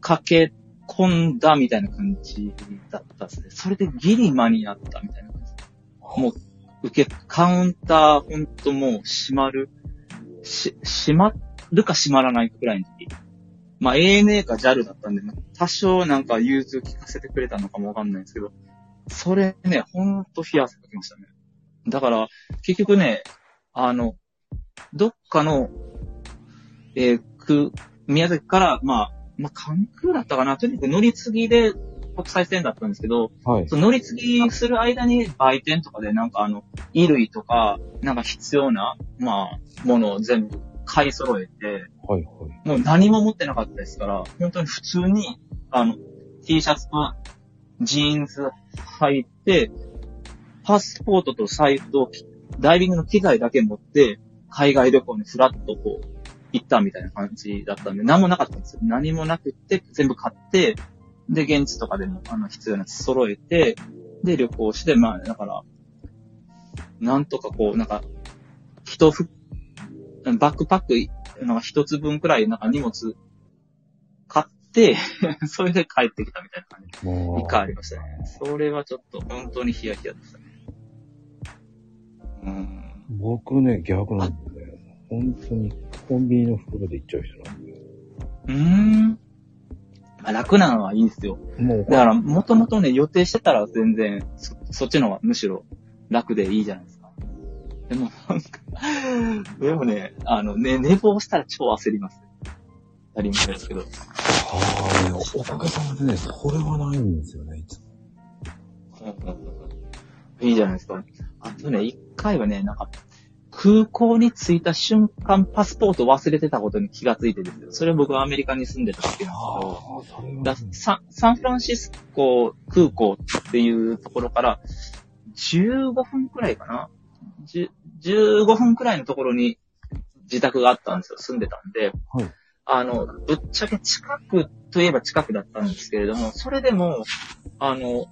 駆け込んだみたいな感じだったですね。それでギリ間に合ったみたいな感じ。もう、受け、カウンター、ほんともう閉まる、し、閉まるか閉まらないかくらいの時。まあ ANA か JAL だったんで、多少なんか融通聞かせてくれたのかもわかんないんですけど、それね、ほんと冷や汗かきましたね。だから、結局ね、あの、どっかの、えーく、宮崎から、まあ、まあ、関空だったかな？とにかく乗り継ぎで国際線だったんですけど、はい。その乗り継ぎする間に売店とかでなんかあの、衣類とか、なんか必要な、まあ、ものを全部買い揃えて、はいはい。もう何も持ってなかったですから、本当に普通に、あの、T シャツとジーンズ履いて、パスポートと財布とダイビングの機材だけ持って、海外旅行にフラッとこう、行ったみたいな感じだったんで、何もなかったんですよ。何もなくって、全部買って、で、現地とかでも、あの、必要なやつ揃えて、で、旅行して、まあ、だから、なんとかこう、なんか、一ふ、バックパック、なんか一つ分くらい、なんか荷物、買って、*laughs* それで帰ってきたみたいな感じ。もう一回ありましたね。それはちょっと、本当にヒヤヒヤでしたね。うん。僕ね、逆なんでね、本当にコンビニの袋で行っちゃう人なんで。うーん。まあ、楽なのはいいですよ。もうだ、から、もともとね、予定してたら全然、そ、そっちの方がむしろ楽でいいじゃないですか。でも、なんか、でもね、あの、ね、寝坊したら超焦ります。当たり前ですけど。はあ、ね、おかげさまでね、それはないんですよね、いつも。いいじゃないですか。あとね、一回はね、なんか、空港に着いた瞬間、パスポート忘れてたことに気がついてですよ。それは僕はアメリカに住んでた時なんですけど、だササンフランシスコ空港っていうところから、15分くらいかな。10 15分くらいのところに自宅があったんですよ。住んでたんで。はいあの、ぶっちゃけ近くといえば近くだったんですけれども、それでも、あの、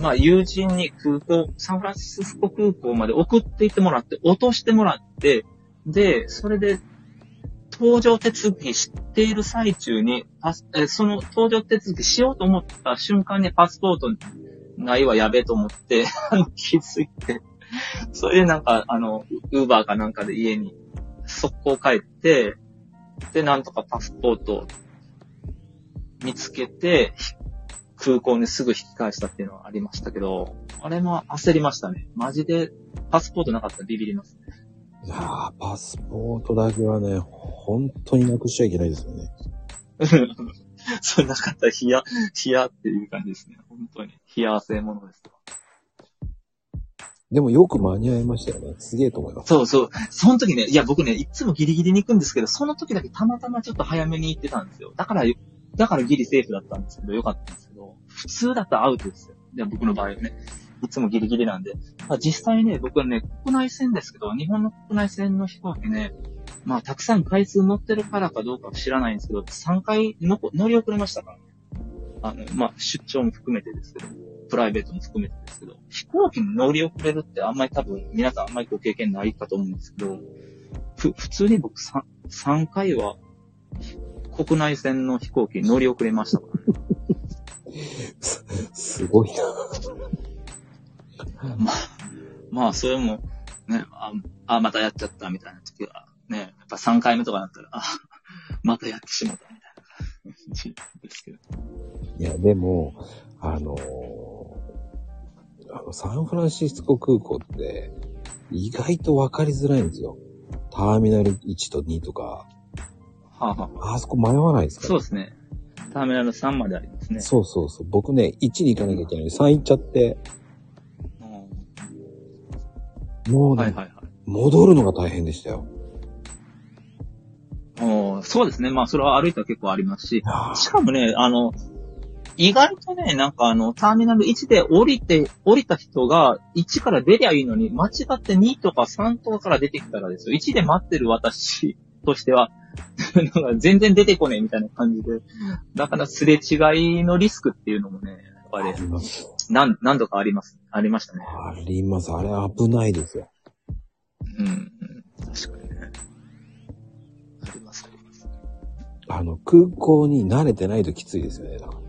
まあ、友人に空港、サンフランシスコ空港まで送って行ってもらって、落としてもらって、で、それで、搭乗手続きしている最中に、パスえその搭乗手続きしようと思った瞬間にパスポートないわ、やべえと思って、*laughs* 気づいて、*laughs* それでなんか、あの、ウーバーかなんかで家に速攻帰って、で、なんとかパスポートを見つけて、空港にすぐ引き返したっていうのはありましたけど、あれも焦りましたね。マジでパスポートなかったらビビりますね。いやー、パスポートだけはね、本当になくしちゃいけないですよね。*laughs* それなかったらヒヤ、ヒヤっていう感じですね。本当に。冷や汗ものです。でもよく間に合いましたよね。すげえと思います。そうそう。その時ね、いや僕ね、いつもギリギリに行くんですけど、その時だけたまたまちょっと早めに行ってたんですよ。だから、だからギリセーフだったんですけど、よかったんですけど、普通だったらアウトですよ。いや僕の場合はね。いつもギリギリなんで。まあ、実際ね、僕はね、国内線ですけど、日本の国内線の飛行機ね、まあ、たくさん回数乗ってるからかどうか知らないんですけど、3回の乗り遅れましたからね。あの、まあ、出張も含めてですけど、プライベートも含めてですけど、飛行機に乗り遅れるってあんまり多分、皆さんあんまりご経験ないかと思うんですけど、ふ、普通に僕 3, 3回は、国内線の飛行機に乗り遅れましたからね。*laughs* すすごいな。まあ、それも、ね、あ、あまたやっちゃったみたいな時は、ね、やっぱ3回目とかだったら、あ、またやってしまったみたいな感じですけど。いや、でも、あのーあの、サンフランシスコ空港って、意外と分かりづらいんですよ。ターミナル1と2とか、はあ、はあ、あそこ迷わないですか？そうですね。ターミナル3までありますね。そうそうそう。僕ね、1に行かなきゃいけないのに3行っちゃって、もうね、はいはいはい。戻るのが大変でしたよ。おーそうですね。まあ、それは歩いたら結構ありますし、あしかもね、あの、意外とね、なんかあの、ターミナル1で降りて、降りた人が1から出りゃいいのに、間違って2とか3とかから出てきたらですよ。1で待ってる私としては、なんか全然出てこねえみたいな感じで、だからすれ違いのリスクっていうのもね、やっぱりありますよ。何、何度かあります。ありましたね。あります。あれ危ないですよ。うん、うん。確かにね。あります、あります。あの、空港に慣れてないときついですよね。だか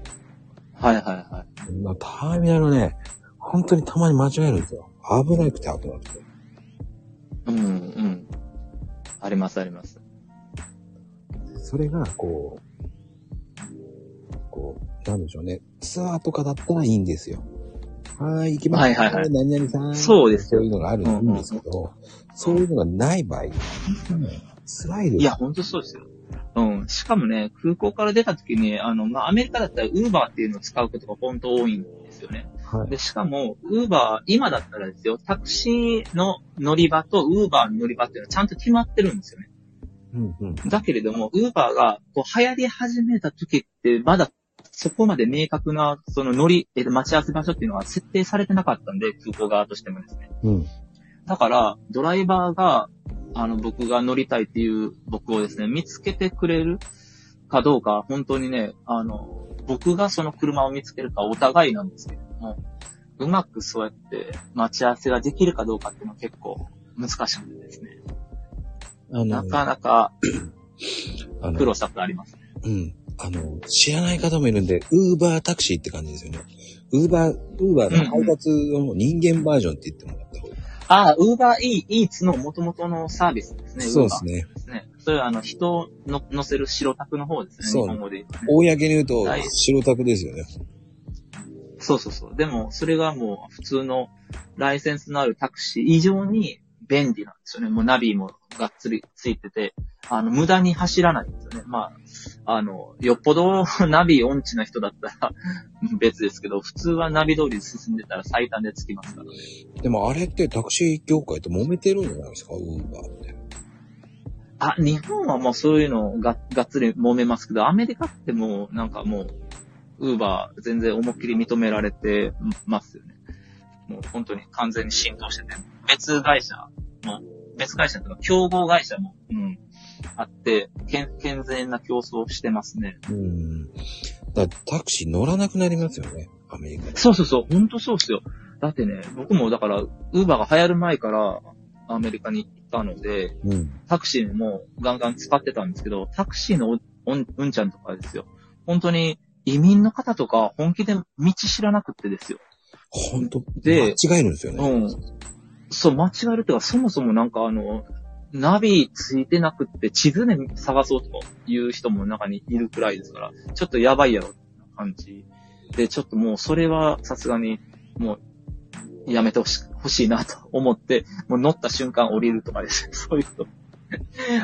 はいはいはい。らまあ、ターミナルね、本当にたまに間違えるんですよ。危なくて危なくて。うん、うん。あります、あります。それが、こう、こう、なんでしょうね。ツアーとかだったらいいんですよ。はーい、行きます。はいはいはい何々さん。そうですよそういうのがあるんですけど、そういうのがない場合、辛いです。いや、、ほんとそうですよ。うん。しかもね、空港から出た時に、あの、まあ、アメリカだったら Uber っていうのを使うことが本当多いんですよね。はい。で、しかも、Uber、今だったらですよ、タクシーの乗り場と Uber の乗り場っていうのはちゃんと決まってるんですよね。うんうん。だけれども、Uber がこう流行り始めた時って、まだそこまで明確な、その乗り、え待ち合わせ場所っていうのは設定されてなかったんで、空港側としてもですね。うん。だから、ドライバーが、あの、僕が乗りたいっていう僕をですね、見つけてくれるかどうか、本当にね、あの、僕がその車を見つけるかお互いなんですけれども、うまくそうやって待ち合わせができるかどうかっていうのは結構難しくてですね。あなかなか苦労したことあります。うん。あの、知らない方もいるんで、ウーバータクシーって感じですよね。ウーバー、ウーバーの配達の人間バージョンって言ってもらった。ああ、ウーバーイーツの元々のサービスですね。そうですね。ですね。それはあの、人をの乗せる白タクの方ですね。そう日本語で言うとね。公に言うとはい、白タクですよね。そうそうそう。でも、それがもう普通のライセンスのあるタクシー以上に便利なんですよね。もうナビもがっつりついてて、あの、無駄に走らないんですよね。まあ、あの、よっぽど *laughs* ナビ音痴な人だったら *laughs* 別ですけど、普通はナビ通り進んでたら最短で着きますからね。でもあれってタクシー業界と揉めてるんじゃないですか、ウーバーって。あ、日本はもうそういうのががっつり揉めますけど、アメリカってもうなんかもう、ウーバー全然思いっきり認められてますよね。もう本当に完全に浸透してて、別会社も、別会社とか競合会社も、うん、あって、健健全な競争をしてますね。うん。だタクシー乗らなくなりますよね、アメリカで。そうそうそう、本当そうっすよ。だってね、僕もだから、ウーバーが流行る前からアメリカに行ったので、うん。タクシーもガンガン使ってたんですけど、タクシーのうんちゃんとかですよ。本当に移民の方とか本気で道知らなくってですよ。ほんと、で間違えるんですよね。うん。そう、間違えるっていうか、そもそもなんかあの、ナビついてなくって地図で探そうという人も中にいるくらいですから、ちょっとやばいやろ感じ。で、ちょっともうそれはさすがにもうやめてほし欲しいなと思って、*laughs* もう乗った瞬間降りるとかですね。そういうこと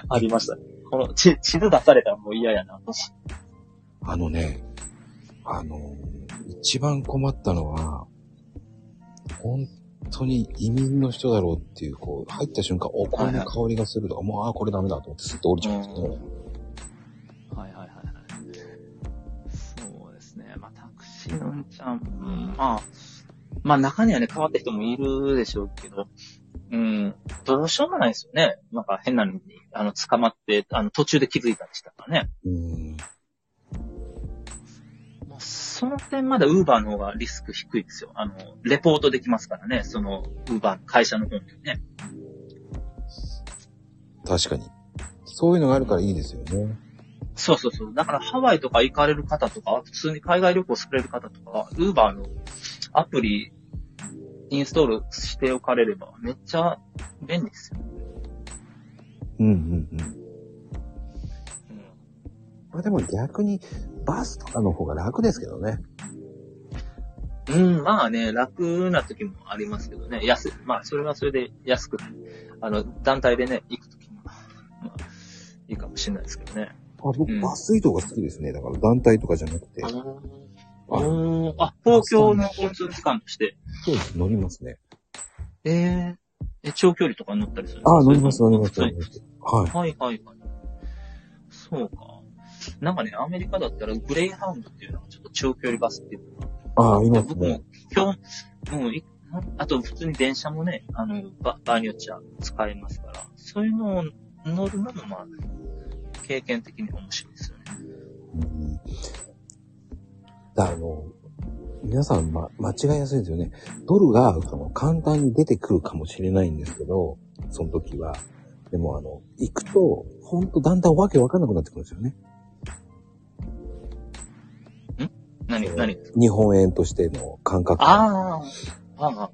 ありました。この地地図出されたらもう嫌やな。あのね、あの、一番困ったのは、本当に移民の人だろうっていう、こう、入った瞬間、お香の香りがするとか、もう、ああ、これダメだと思ってすっと降りちゃうんですけど、はいはいはいはい。そうですね。まあ、タクシーのうんちゃん、まあ、まあ中にはね、変わった人もいるでしょうけど、うん、どうしようもないですよね。なんか変なのに、あの、捕まって、あの、途中で気づいたりしたからね。うん。その点まだウーバーの方がリスク低いですよ。あの、レポートできますからね。その、ウーバーの会社の方にね。確かに。そういうのがあるからいいですよね。そうそうそう。だからハワイとか行かれる方とか、普通に海外旅行される方とか、ウーバーのアプリインストールしておかれればめっちゃ便利ですよ。うんうんうん。うん、まあでも逆に、バスとかの方が楽ですけどね。うん、まあね、楽な時もありますけどね。安い。まあ、それはそれで安く、あの、団体でね、行く時も、まあ、いいかもしれないですけどね。あ、僕、うんバス移動が好きですね。だから団体とかじゃなくて。おーあ、公共の交通機関として、そうです、乗りますね。えー、え、長距離とか乗ったりするんですあ、か乗ります、乗ります、はい乗ります。はい。はいはいはい。そうか。なんかね、アメリカだったらグレイハウンドっていうのがちょっと長距離バスっていうのがああ、います僕もね。今日、もうい、あと普通に電車もね、あの、ば場合によっちゃ使えますから、そういうのを乗るのもまあ、経験的に面白いですよね。うんだあの、皆さん、ま、間違いやすいですよね。ドルが、その、簡単に出てくるかもしれないんですけど、その時は。でも、あの、行くと、ほんとだんだんわけわかんなくなってくるんですよね。何、何？日本円としての感覚。ああ、あ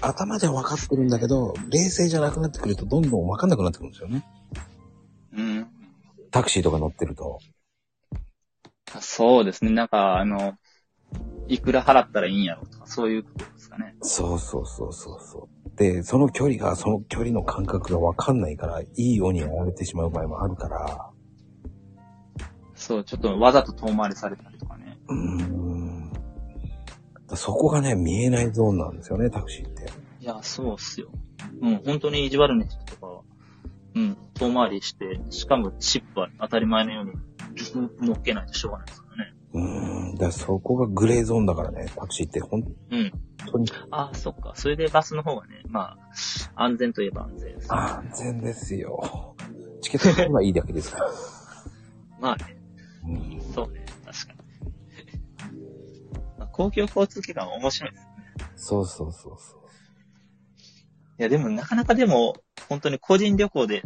あ、頭では分かってるんだけど、冷静じゃなくなってくると、どんどん分かんなくなってくるんですよね。うん。タクシーとか乗ってると。そうですね。なんか、あの、いくら払ったらいいんやろとか、そういうことですかね。そうそうそうそうそう。で、その距離が、その距離の感覚が分かんないから、いいようにやられてしまう場合もあるから、そう、ちょっとわざと遠回りされたりとかね。うーん。そこがね、見えないゾーンなんですよね、タクシーって。いや、そうっすよ。うん、本当に意地悪な人とかは、うん、遠回りして、しかもチップは当たり前のように乗っけないとしょうがないですからね。うーん。だそこがグレーゾーンだからね、タクシーって本うん。当にああ、そっか。それでバスの方がね、まあ、安全といえば安全です、安全ですよ。チケットがいいだけですから。*laughs* まあね、うんそうね、公共交通機関は面白いです。そうそうそうそう。いや、でもなかなかでも、本当に個人旅行で、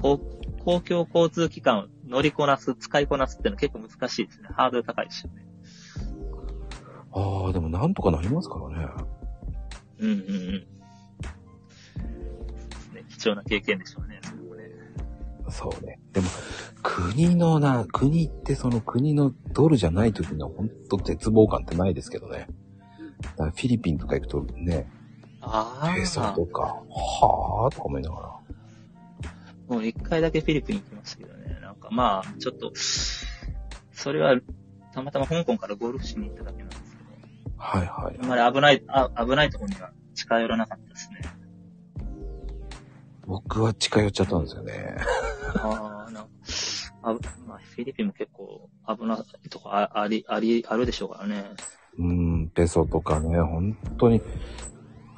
公公共交通機関を乗りこなす、使いこなすっていうのは結構難しいですね。ハードル高いですよね。ああ、でもなんとかなりますからね。うんうんうん。ね。貴重な経験でしょうねそうね。でも、国のな、国ってその国のドルじゃない時の本当絶望感ってないですけどね。だからフィリピンとか行くとね、あペソあ。とか、はぁーとか思いながら。もう一回だけフィリピン行きましたけどね。なんかまあ、ちょっと、それは、たまたま香港からゴルフしに行っただけなんですけど、はいはいあ。んまり危ない、あ危ないところには近寄らなかったですね。僕は近寄っちゃったんですよね。ああ、なんか、あまあ、フィリピンも結構危ないとこああり、あり、あるでしょうからね。うん、ペソとかね、本当に、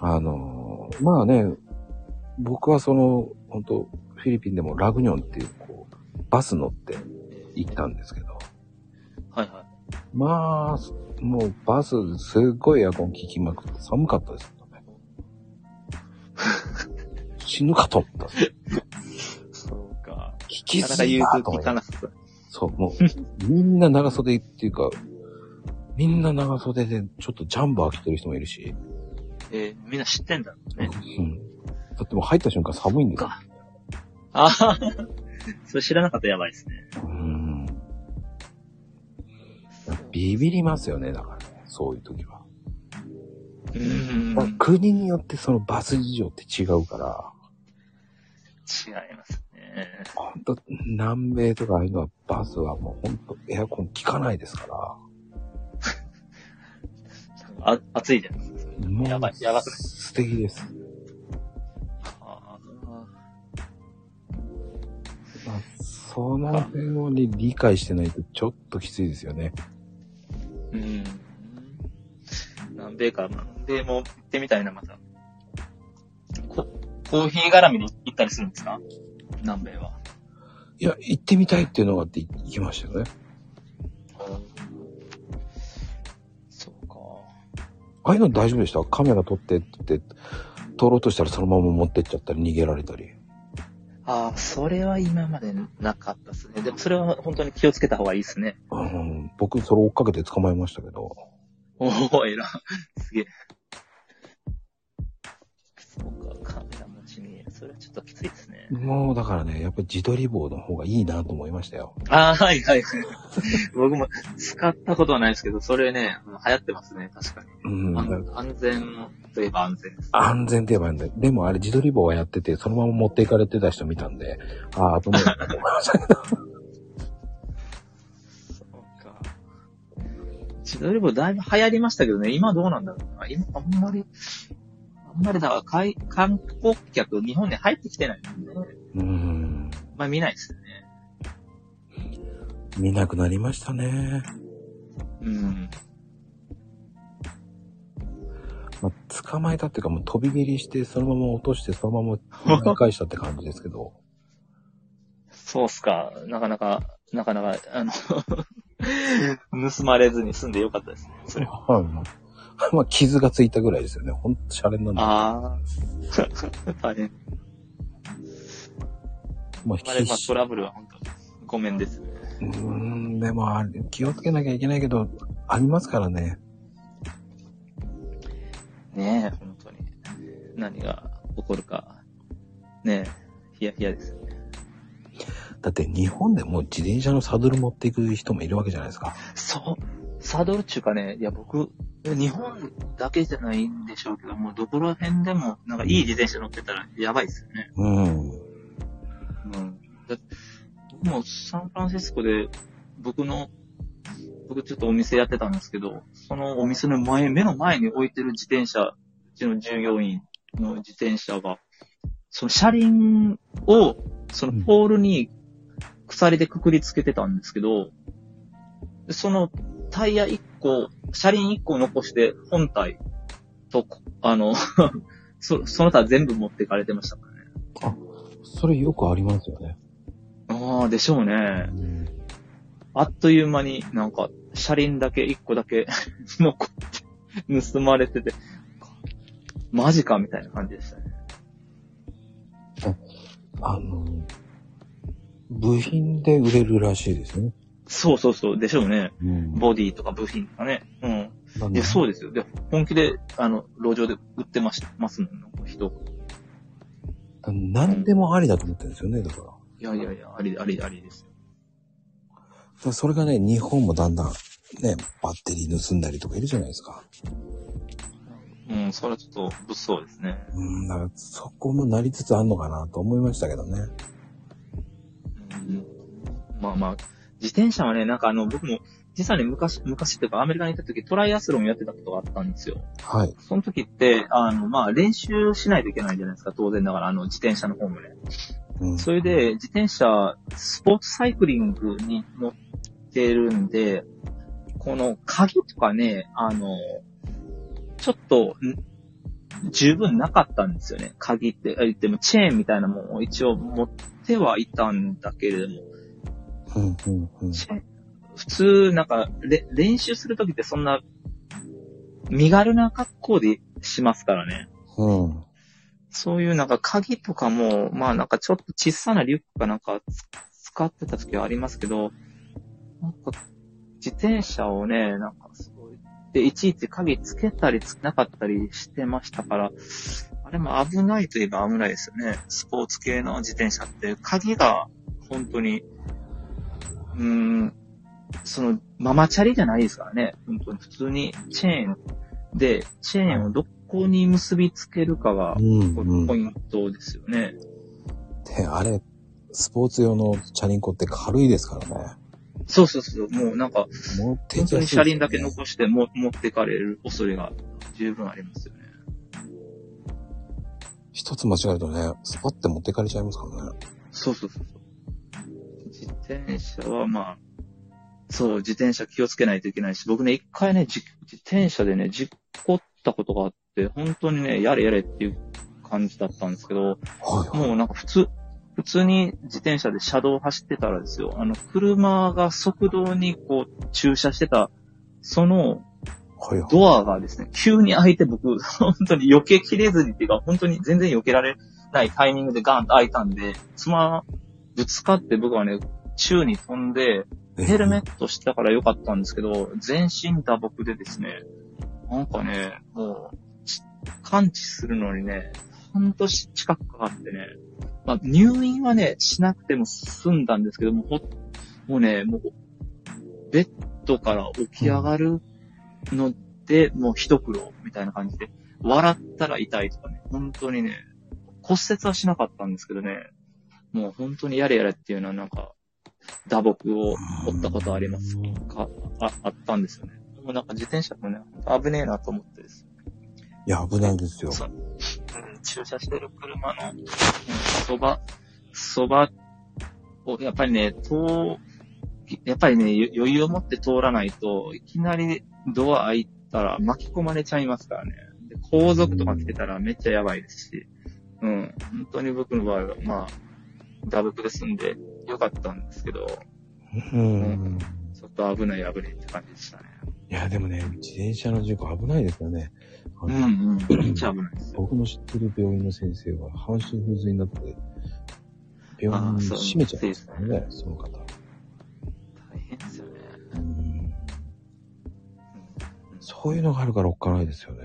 あのーまあね、僕はその、本当フィリピンでもラグニョンっていう、こう、バス乗って行ったんですけど、はいはい。まあ、もうバス、すっごいエアコン効きまくって寒かったですけどね。*laughs* 死ぬかと思った。そうか。効きすぎだ通効かと思いながらなさそう。もう、みんな長袖っていうか、みんな長袖でちょっとジャンバー着てる人もいるし、えーみんな知ってんだろうね。うん。だってもう入った瞬間寒いんですよ。か。ああ、それ知らなかったらやばいですね。うん。ビビりますよね、だからね。そういう時は。うーん。まあ国によってそのバス事情って違うから、違いますね。ほんと、南米とかああいうのはバスはもうほんとエアコン効かないですから、あ、暑いじゃないですか。もうやばいやばくない？素敵です。あまあその辺をね理解してないとちょっときついですよね。ーうん。南米か、南米も行ってみたいな、また。ココーヒー絡みで行ったりするんですか？南米は。いや、行ってみたいっていうのがあって行きましたよね。そうか。ああいうの大丈夫でした？カメラ撮ってって撮ろうとしたらそのまま持ってっちゃったり逃げられたり。ああ、それは今までなかったですね。でもそれは本当に気をつけた方がいいですね。うん、僕それ追っかけて捕まえましたけど。おお、えら。すげえ。ちょっときついですね。もうだからね、やっぱり自撮り棒の方がいいなと思いましたよ。ああ、はいはいはい。僕も使ったことはないですけど、それね、流行ってますね、確かに。うん。安安全といえば安全です。安全って言えばいいんだよ。でもあれ自撮り棒はやってて、そのまま持っていかれてた人見たんで、ああ、と思うなと思いましたけど。そうか。自撮り棒だいぶ流行りましたけどね、今どうなんだろうな。今、あんまり、あんまりだから、海観光客、日本に入ってきてないんで、うん。まあ見ないですよね。見なくなりましたね。うん。まあ、捕まえたっていうかもう飛び蹴りして、そのまま落として、そのまま引き返したって感じですけど。そうっすか。なかなか、なかなか、あの、*laughs* 盗まれずに済んでよかったですね。それは。はい。*laughs* まあ、傷がついたぐらいですよね。ほんとシャレになんだ。ああ。*laughs* 大変。まあ、あれ、まあ、トラブルは本当にごめんです。うーん、でもあれ、気をつけなきゃいけないけど、ありますからね。ねえ、本当に。何が起こるか。ねえ、ヒヤヒヤですよね。だって日本でも自転車のサドル持っていく人もいるわけじゃないですか。そう。サドルっていうかね、いや僕、日本だけじゃないんでしょうけどもう、どこら辺でも、なんかいい自転車乗ってたらやばいですよね。うん。うん。だ僕もサンフランシスコで、僕の、僕ちょっとお店やってたんですけど、そのお店の前、目の前に置いてる自転車、うちの従業員の自転車が、その車輪を、そのポールに鎖でくくりつけてたんですけど、でそのタイヤ1個、車輪1個残して本体と、あの、*laughs* そその他全部持ってかれてましたからね。それよくありますよね。ああ、でしょうね。うん。あっという間になんか、車輪だけ、一個だけ *laughs* 残って、盗まれてて、マジかみたいな感じでしたね。あの、部品で売れるらしいですね。そうそうそう、でしょうね。うん。ボディとか部品とかね。うん。いや、そうですよ。で、本気で、あの、路上で売ってましますもん、なんか人。何でもありだと思ってるんですよね、だから。いやいやいや、あり、あり、ありですそれがね、日本もだんだん、ね、バッテリー盗んだりとかいるじゃないですか。うん、それはちょっと物騒ですね。うん、だからそこもなりつつあんのかなと思いましたけどね。うん。まあまあ、自転車はね、なんかあの、僕も、実はね、昔、昔っていうかアメリカに行った時トライアスロンやってたことがあったんですよ。はい。その時って、あの、まあ、練習しないといけないじゃないですか、当然ながら、あの、自転車の方もね。うん。それで、自転車、スポーツサイクリングに乗ってるんで、この鍵とかね、あの、ちょっと、ん十分なかったんですよね。鍵って、あ言ってもチェーンみたいなものを一応持ってはいたんだけれども、うん、うん、うん。普通、なんか、れ練習するときってそんな、身軽な格好でしますからね。うん。そういうなんか鍵とかも、まあなんかちょっと小さなリュックかなんか使ってた時はありますけど、なんか自転車をね、なんかすごい、で、いちいち鍵つけたりつけなかったりしてましたから、あれも危ないといえば危ないですよね。スポーツ系の自転車って、鍵が本当に、うーん、その、ママチャリじゃないですからね。本当に普通にチェーンで、チェーンをどこに結びつけるかがう、ん、うん。ポイントですよね。で、あれ、スポーツ用のチャリンコって軽いですからね。そうそうそう。もうなんか、持って本当に車輪だけの残しても持ってかれる恐れが十分ありますよね。一つ間違えるとね、スパッて持ってかれちゃいますからね。そうそうそうそう。自転車はまあ、そう、自転車気をつけないといけないし、僕ね、一回ね、じ自転車でね、事故ったことがあって、本当にね、やれやれっていう感じだったんですけど、はいはい。もうなんか普通、普通に自転車で車道を走ってたらですよ、あの、車が側道にこう駐車してた、その。ドアがですね、急に開いて僕、本当に避けきれずにっていうか、本当に全然避けられないタイミングでガーンと開いたんで、つま、ぶつかって僕はね、宙に飛んで、ヘルメットしてたからよかったんですけど、全身打撲でですね、なんかね、もう、ち感知するのにね、半年近くかかってね、まあ、入院はね、しなくても済んだんですけども、ほ、もうね、もう、ベッドから起き上がるので、もう一苦労みたいな感じで、笑ったら痛いとかね、本当にね、骨折はしなかったんですけどね、もう本当にやれやれっていうのはなんか、打撲を負ったことありますか、あ、あったんですよね。でもなんか自転車もね、危ねえなと思ってです。いや、危ないですよ。そううん駐車してる車の、うんそば、そばを、やっぱりね、東やっぱりね、よ余裕を持って通らないと、いきなりドア開いたら巻き込まれちゃいますからね。で後続とか来てたらめっちゃやばいですし、うん。本当に僕の場合は、まあ、ダブクで済んでよかったんですけど、うん。ちょっと危ない危ないって感じでしたね。いや、でもね、自転車の事故危ないですよね。うんうん。めっちゃ危ないですよ。僕の知ってる病院の先生は半身不随になって、病院あそう閉めちゃいましたからね、その方。大変ですよね。うんうんそういうのがあるからおっかないですよね。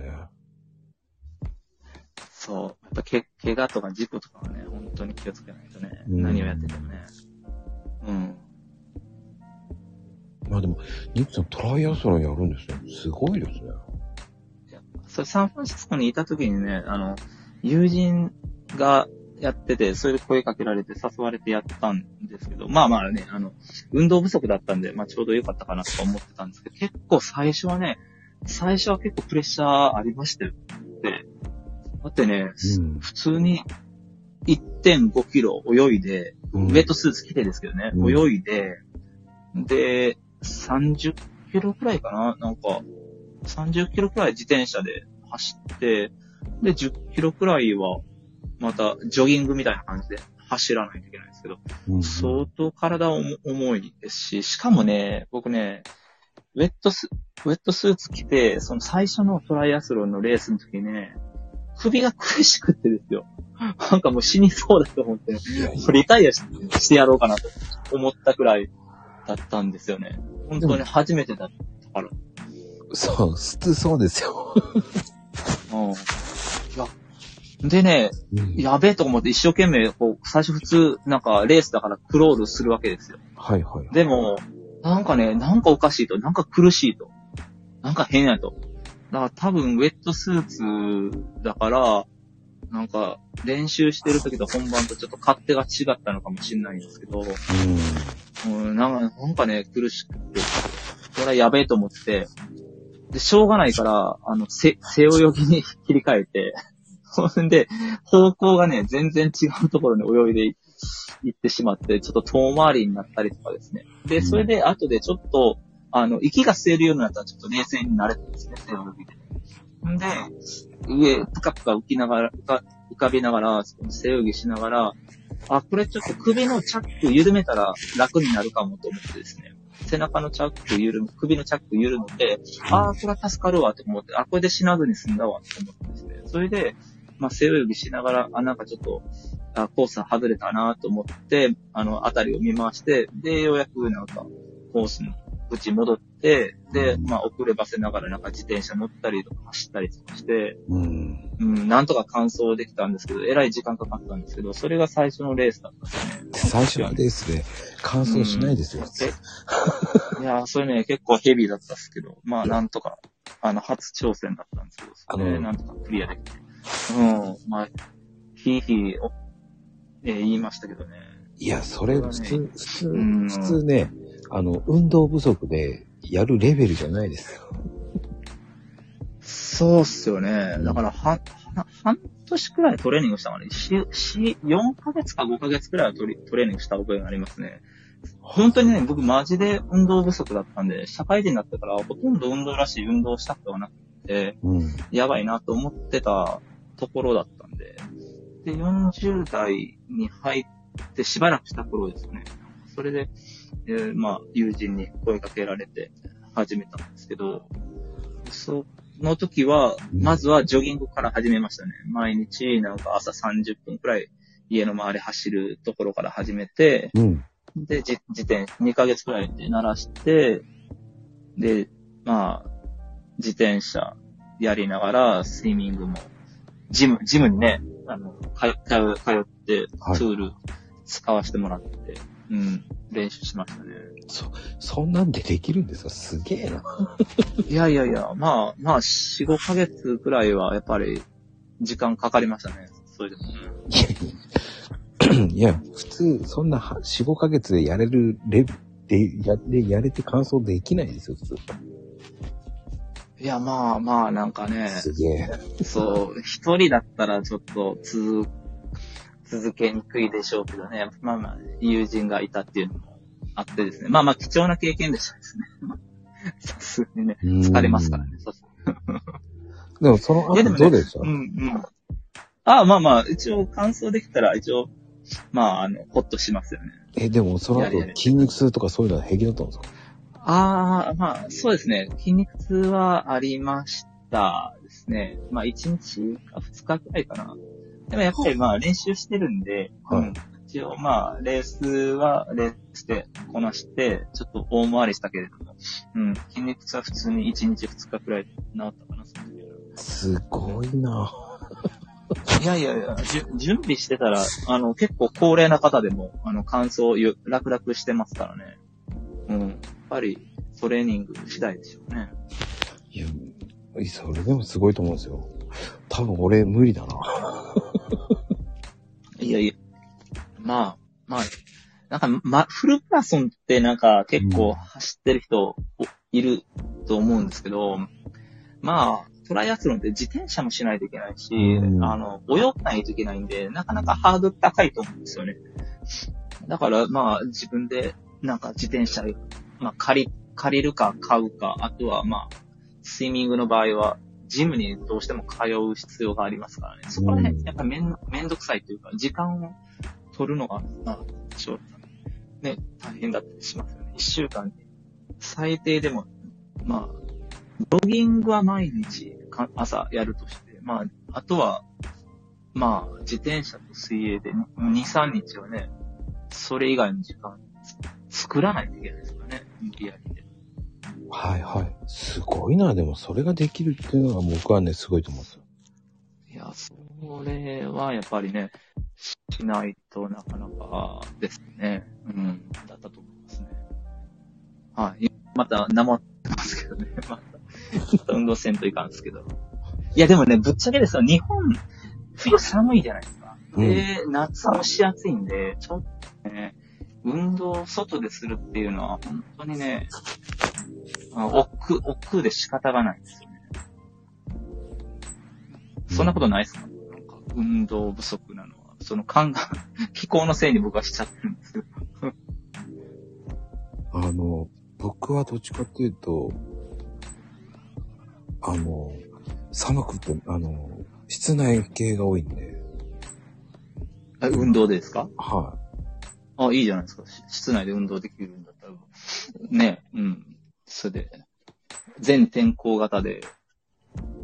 そう。やっぱけ、怪我とか事故とかはね、本当に気をつけないとね、うん何をやっててもね。うん。まあでも、ニックさんトライアスロンやるんですね。すごいですね。それサンフランシスコにいた時にね、あの、友人がやってて、それで声かけられて誘われてやったんですけど、まあまあね、あの、運動不足だったんで、まあちょうど良かったかなとか思ってたんですけど、結構最初はね、最初は結構プレッシャーありましたよ。ってね、うん。普通に1.5キロ泳いで、うん。ウェットスーツ着てですけどね、うん。泳いで、で、30キロくらいかななんか、30キロくらい自転車で走って、で、10キロくらいは、また、ジョギングみたいな感じで走らないといけないんですけど、うん。相当体重重いですし、しかもね、僕ね、ウェットス、ウェットスーツ着て、その最初のトライアスロンのレースの時ね、首が苦しくってですよ。*laughs* なんかもう死にそうだと思って、リタイアししてやろうかなと思ったくらいだったんですよね。本当に初めてだったから。そう、普通そうですよ。うん。いや、でね、うんやべえと思って一生懸命、こう、最初普通、なんかレースだからクロールするわけですよ。はいはい。でも、なんかね、なんかおかしいと、なんか苦しいと。なんか変やと。だから多分ウェットスーツだから、なんか練習してる時と本番とちょっと勝手が違ったのかもしれないんですけど、うん、なんかなんかね、苦しくて、これはやべえと思って、で、しょうがないから、あの、せ、背泳ぎに *laughs* 切り替えて、そんで、方向がね、全然違うところに泳いでいってしまって、ちょっと遠回りになったりとかですね。で、それで後でちょっと、あの、息が吸えるようになったらちょっと冷静になれたんですね、背泳ぎで。んで、上、ぷかぷか浮きながら、浮か浮かびながら、背泳ぎしながら、あ、これちょっと首のチャック緩めたら楽になるかもと思ってですね。背中のチャック緩む、首のチャック緩めて、ああ、これは助かるわと思って、あ、これで死なずに済んだわと思ってですね。それで、まあ、背泳ぎしながら、あ、なんかちょっと、あコース外れたなと思って、あの、あたりを見回して、で、ようやくなんか、コースの口戻って、で、まあ、遅ればせながらなんか自転車乗ったりとか走ったりとかして、うん。うん、なんとか完走できたんですけど、えらい時間かかったんですけど、それが最初のレースだったんですね。最初のレースで完走しないですよ、普通。えいや、それね、結構ヘビーだったんですけど、まあ、なんとか、あの、初挑戦だったんですけど、それなんとかクリアできて。うん、まあ、ひいひい、おえー言いましたけどね。いや、それ普通、普通、うん普通ね、あの、運動不足でやるレベルじゃないですよ。そうっすよね。だから、は、は半年くらいトレーニングしたのね。し、し、4ヶ月か5ヶ月くらいはトレトレーニングした覚えがありますね。本当にね、僕マジで運動不足だったんで、社会人になってからほとんど運動らしい運動をしたくはなくて、うん。やばいなと思ってたところだったんで、で、40代に入ってしばらくした頃ですね。それで、えーまあ、友人に声かけられて始めたんですけど、その時は、まずはジョギングから始めましたね。毎日、なんか朝30分くらい家の周り走るところから始めて、うん。で、じ自転、2ヶ月くらいで鳴らして、で、まあ、自転車やりながら、スイミングも、ジム、ジムにね、あの、通通通って、はいツール使わせてもらって、うん、練習しましたね。そ、そんなんでできるんですか？すげえな。*laughs* いやいやいや、まあ、まあ、4、5ヶ月くらいは、やっぱり、時間かかりましたね。それでも。いや *coughs* 普通、そんなは4、5ヶ月でやれるレベルで、やれ、やれて完走できないですよ、普通。いや、まあまあ、なんかね、すげえ。そう、一人だったらちょっと続、続けにくいでしょうけどね。まあまあ、友人がいたっていうのもあってですね。まあまあ貴重な経験でしたですね。*laughs* さすがにね、うん疲れますからね。*laughs* でもその後どうでした？うんうん。ああ、まあまあ、一応感想できたら、一応、まあ、あの、ほっとしますよね。え、でもその後筋肉痛とかそういうのは平気だったんですか？ああ、まあ、そうですね。筋肉痛はありましたですね。まあ、1日か2日くらいかな。でもやっぱりまあ、練習してるんで、はいうん一応まあ、レースはレースでこなして、ちょっと大回りしたけれども、うん、筋肉痛は普通に1日2日くらい治ったかな、すごいないやいやいや、準備してたら、あの、結構高齢な方でも、あの、乾燥ゆ楽々してますからね。うん。やっぱり、トレーニング次第でしょうね。いや、それでもすごいと思うんですよ。多分俺無理だな。いやいや。まあ、まあ、なんか、ま、フルマラソンってなんか結構走ってる人いると思うんですけど、まあ、トライアスロンって自転車もしないといけないし、うんあの、泳がないといけないんで、なかなかハードル高いと思うんですよね。だから、まあ、自分で、なんか自転車、まあ、借り、借りるか買うか、あとは、まあ、スイミングの場合は、ジムにどうしても通う必要がありますからね。そこら辺、うんやっぱめん、めんどくさいというか、時間を取るのが、まあ、ちょっと、ね、大変だったりしますよね。一週間に、最低でも、まあ、ロギングは毎日か朝やるとして、まあ、あとは、まあ、自転車と水泳で2、3日はね、それ以外の時間作らないといけないですからね、無理やりで。はいはい。すごいな。でもそれができるっていうのが僕はね、すごいと思うんですよ。いや、それはやっぱりね、しないとなかなかですね。うん、だったと思いますね。はい。また、なまってますけどね。*laughs* また、運動せんといかんですけど。いや、でもね、ぶっちゃけですよ。日本、冬寒いじゃないですか。で、夏蒸し暑いんで、ちょっとね、運動を外でするっていうのは、本当にね、あ億劫、億劫で仕方がないんですよね。そんなことないですか、なんか運動不足なのは。その感が、*laughs* 気候のせいに僕はしちゃってるんですよ。*laughs* あの、僕はどっちかっていうと、あの、寒くて、あの、室内系が多いんで、え運動でですか？はあ、いいじゃないですか。し室内で運動できるんだったら。ね、うん。それで、全天候型で、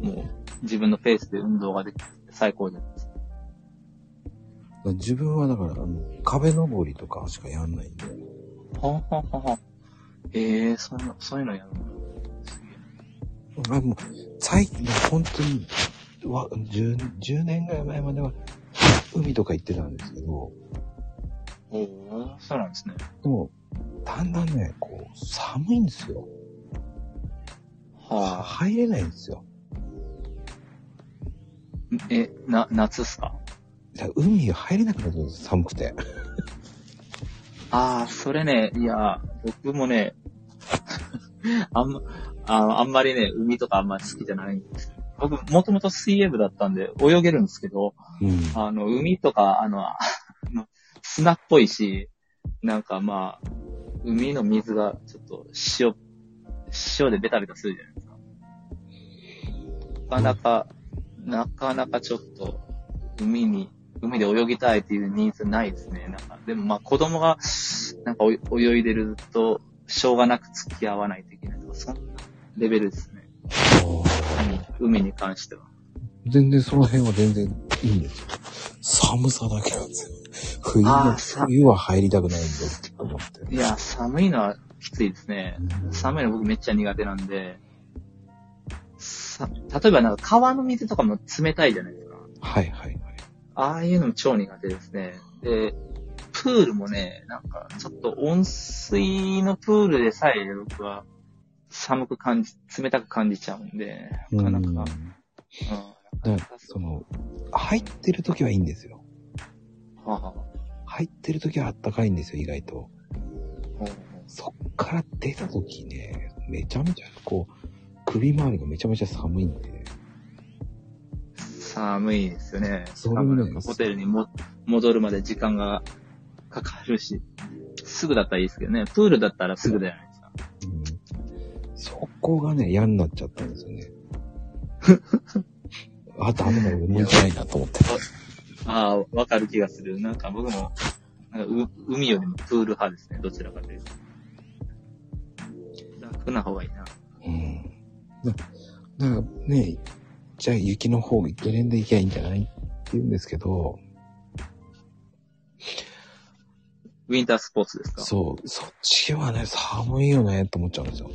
もう自分のペースで運動ができて最高じゃないです。自分はだから、あの、壁登りとかしかやんないんで、はははは。ええー、そういうの、そういうのやるの？すげえあもう、最近、本当に、わ 10, 10年ぐらい前までは、海とか行ってたんですけど、おおそうなんですね。でも、だんだんね、こう、寒いんですよ。はあ。入れないんですよ。え、な、夏っすか？海入れなくなるんです寒くて。*laughs* ああ、それね、いや、僕もね、*laughs* あんま、ああんまりね、海とかあんまり好きじゃないんですよ。僕、もともと水泳部だったんで、泳げるんですけど、うん。あの、海とか、あの *laughs* 砂っぽいし、なんかまあ、海の水がちょっと塩、塩でベタベタするじゃないですか。なかなか、なかなかちょっと、海に、海で泳ぎたいっていうニーズないですね。なんか、でもまあ子供が、なんか泳いでると、しょうがなく付き合わないといけないとか、そんなレベルですね。海に関しては。全然その辺は全然いいんですよ。寒さだけなんですよ。冬はあーさ冬は入りたくないんでって思って。いや、寒いのはきついですね。寒いの僕めっちゃ苦手なんで、さ、例えばなんか川の水とかも冷たいじゃないですか。はいはいはい。ああいうのも超苦手ですね。で、プールもね、なんかちょっと温水のプールでさえ僕は寒く感じ、冷たく感じちゃうんで、なかなか、うん、うんかその、入ってる時はいいんですよ。はあはあ入ってる時はあったかいんですよ、意外と。そっから出た時ね、めちゃめちゃこう、首周りがめちゃめちゃ寒いんで。寒いですよね。それもねしかもなんかホテルにも戻るまで時間がかかるし、すぐだったらいいですけどね。プールだったらすぐじゃないですか。うん。そこがね、嫌になっちゃったんですよね。*laughs* あ、ダメだ、俺向いてないなと思って。*laughs* ああ、わかる気がする。なんか僕も、なんかう海よりもプール派ですね。どちらかというと。楽な方がいいな。うん。だだからね、じゃあ雪の方ゲレンデ行きゃいいんじゃないって言うんですけど、ウィンタースポーツですか？そう、そっちはね、寒いよねって思っちゃうんですよ。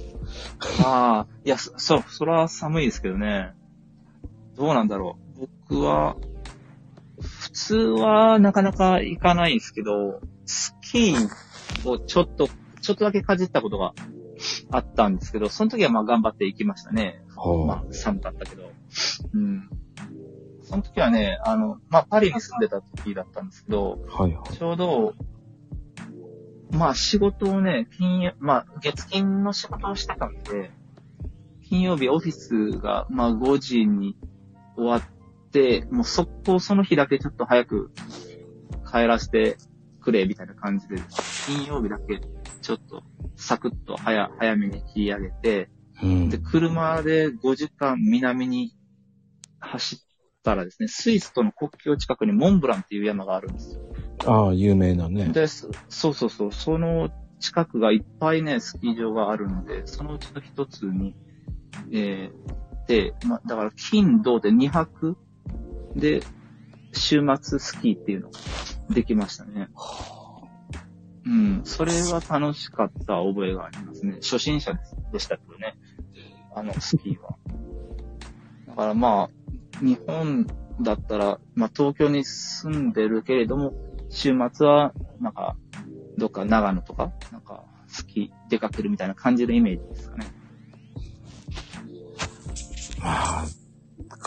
ああ、いや、そ、そう、それは寒いですけどね。どうなんだろう。僕は、普通はなかなか行かないんですけど、スキーをちょっと、ちょっとだけかじったことがあったんですけど、その時はまあ頑張って行きましたね。まはあ寒かったけど。うん。その時はね、あの、まあパリに住んでた時だったんですけど、あ、はいはい。ちょうど、まあ仕事をね、金曜、まあ月金の仕事をしてたんで、金曜日オフィスが、まあ5時に終わって、もう速攻その日だけちょっと早く帰らせてくれ、みたいな感じで、金曜日だけちょっとサクッと早、早めに切り上げて、うんで、。車で5時間南に走ったらですね、スイスとの国境近くにモンブランっていう山があるんですよ。ああ、有名なね。で、そそうそうそう、その近くがいっぱいね、スキー場があるので、そのうちの一つに、えー、で、ま、だから金、土で2泊で、週末スキーっていうのができましたね。うん、それは楽しかった覚えがありますね。初心者でしたけどね、あの、スキーは。だからまあ、日本だったら、まあ東京に住んでるけれども、週末は、なんか、どっか長野とか、なんか、スキー出かけるみたいな感じのイメージですかね。まあ、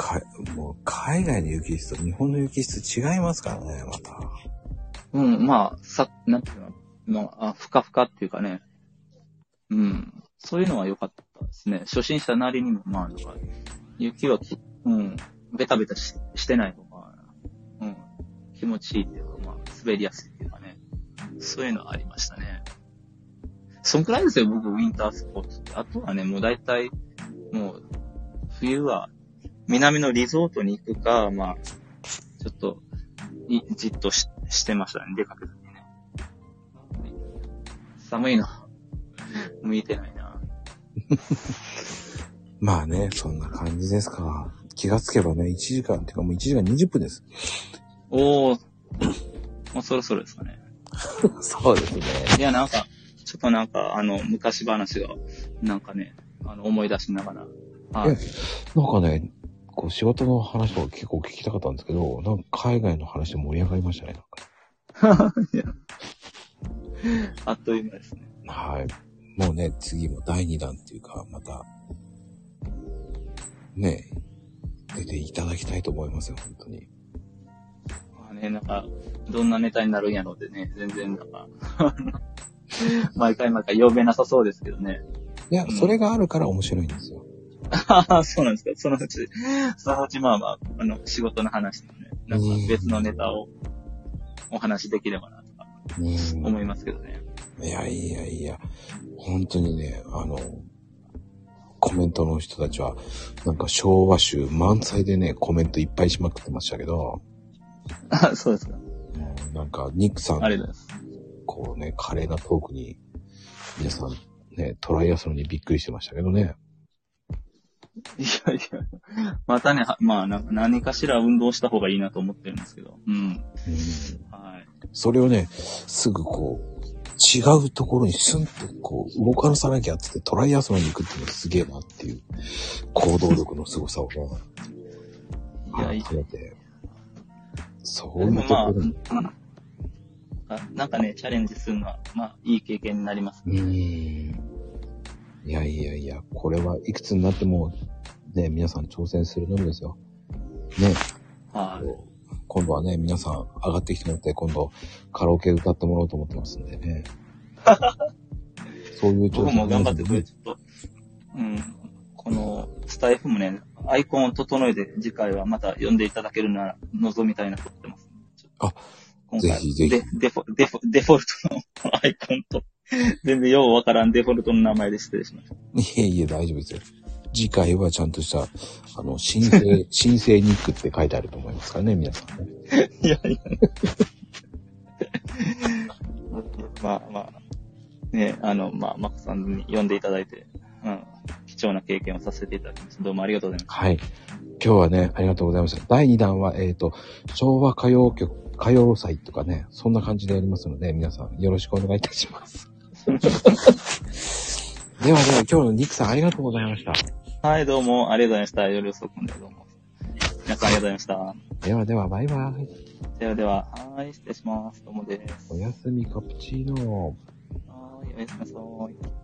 か、もう海外の雪質と日本の雪質違いますからね、また。うん、まあ、さ、なんていうの、まあ、ふかふかっていうかね。うん。そういうのは良かったですね。初心者なりにも、まあ、なんか、雪はき、うん、ベタベタししてない方が、うん、気持ちいいっていうか、まあ、滑りやすいっていうかね。そういうのはありましたね。そんくらいですよ、僕、ウィンタースポーツって。あとはね、もう大体、もう、冬は、南のリゾートに行くか、まあ、ちょっと、いじっとししてましたね、出かけずにね。寒いの、向いてないな。*laughs* まあね、そんな感じですか。気がつけばね、1時間っていうかもう1時間20分です。おー、もうそろそろですかね。*laughs* そうですね。いや、なんか、ちょっとなんか、あの、昔話が、なんかね、あの、思い出しながら。はい。なんかね、こう仕事の話とか結構聞きたかったんですけど、なんか海外の話で盛り上がりましたね、なんか。い *laughs* やあっという間ですね。はい。もうね、次も第2弾っていうか、また、ね、出ていただきたいと思いますよ、本当に。まあね、なんか、どんなネタになるんやろうってね、全然なんか、*laughs* 毎回毎回呼べなさそうですけどね。いや、うんそれがあるから面白いんですよ。ああ、そうなんですか。そのうち、そのうちまあまあ、あの、仕事の話とかね、なんか別のネタをお話しできればなとかうん。思いますけどね。いやいやいや、本当にね、あの、コメントの人たちは、なんか昭和集満載でね、コメントいっぱいしまくってましたけど、あ *laughs* そうですか。うんなんか、ニックさんありがとうございます。こうね、華麗なトークに、皆さんね、トライアスロンにびっくりしてましたけどね。いやいや、またね、はまあな、何かしら運動した方がいいなと思ってるんですけど。うん。うんはい。それをね、すぐこう、違うところにスンとこう、動かさなきゃってってトライアスロンに行くっていうのがすげえなっていう、行動力の凄さをね、いや、いい。改めて、そういうところに、あなんかね、チャレンジするのは、まあ、いい経験になります。うーん。いやいやいや、これはいくつになっても、ね、皆さん挑戦するのみですよ。ね、はい。今度はね、皆さん上がってきてもらって、今度カラオケ歌ってもらおうと思ってますんでね。*laughs* そういう挑僕も頑張ってくれ、ねちょっと。うん。この、スタイフもね、アイコンを整えて、次回はまた呼んでいただけるなら、望みたいなと思ってます。ちょっ今回ぜひぜひデデフォデフォデフォルトのアイコンと、*laughs* 全然ようわからんデフォルトの名前で失礼しました。いえいえ、大丈夫ですよ。次回はちゃんとした、あの、申請、*laughs* 申請ニックって書いてあると思いますからね、皆さんね。*laughs* いやいや。まあまあ、ね、あの、まあ、マコさんに呼んでいただいて、うん、貴重な経験をさせていただきました。どうもありがとうございまはい。今日はね、ありがとうございました。第2弾は、えっ、と、昭和歌謡曲、歌謡祭とかね、そんな感じでやりますので、皆さんよろしくお願いいたします。*laughs* ではでは、今日のニックさんありがとうございました。はい、どうもありがとうございました。夜遅くまでどうも。皆さんありがとうございました。ではでは、バイバイ。ではでは、はい、失礼します。どうもです。おやすみカプチーノ。はい、おやすみなさい。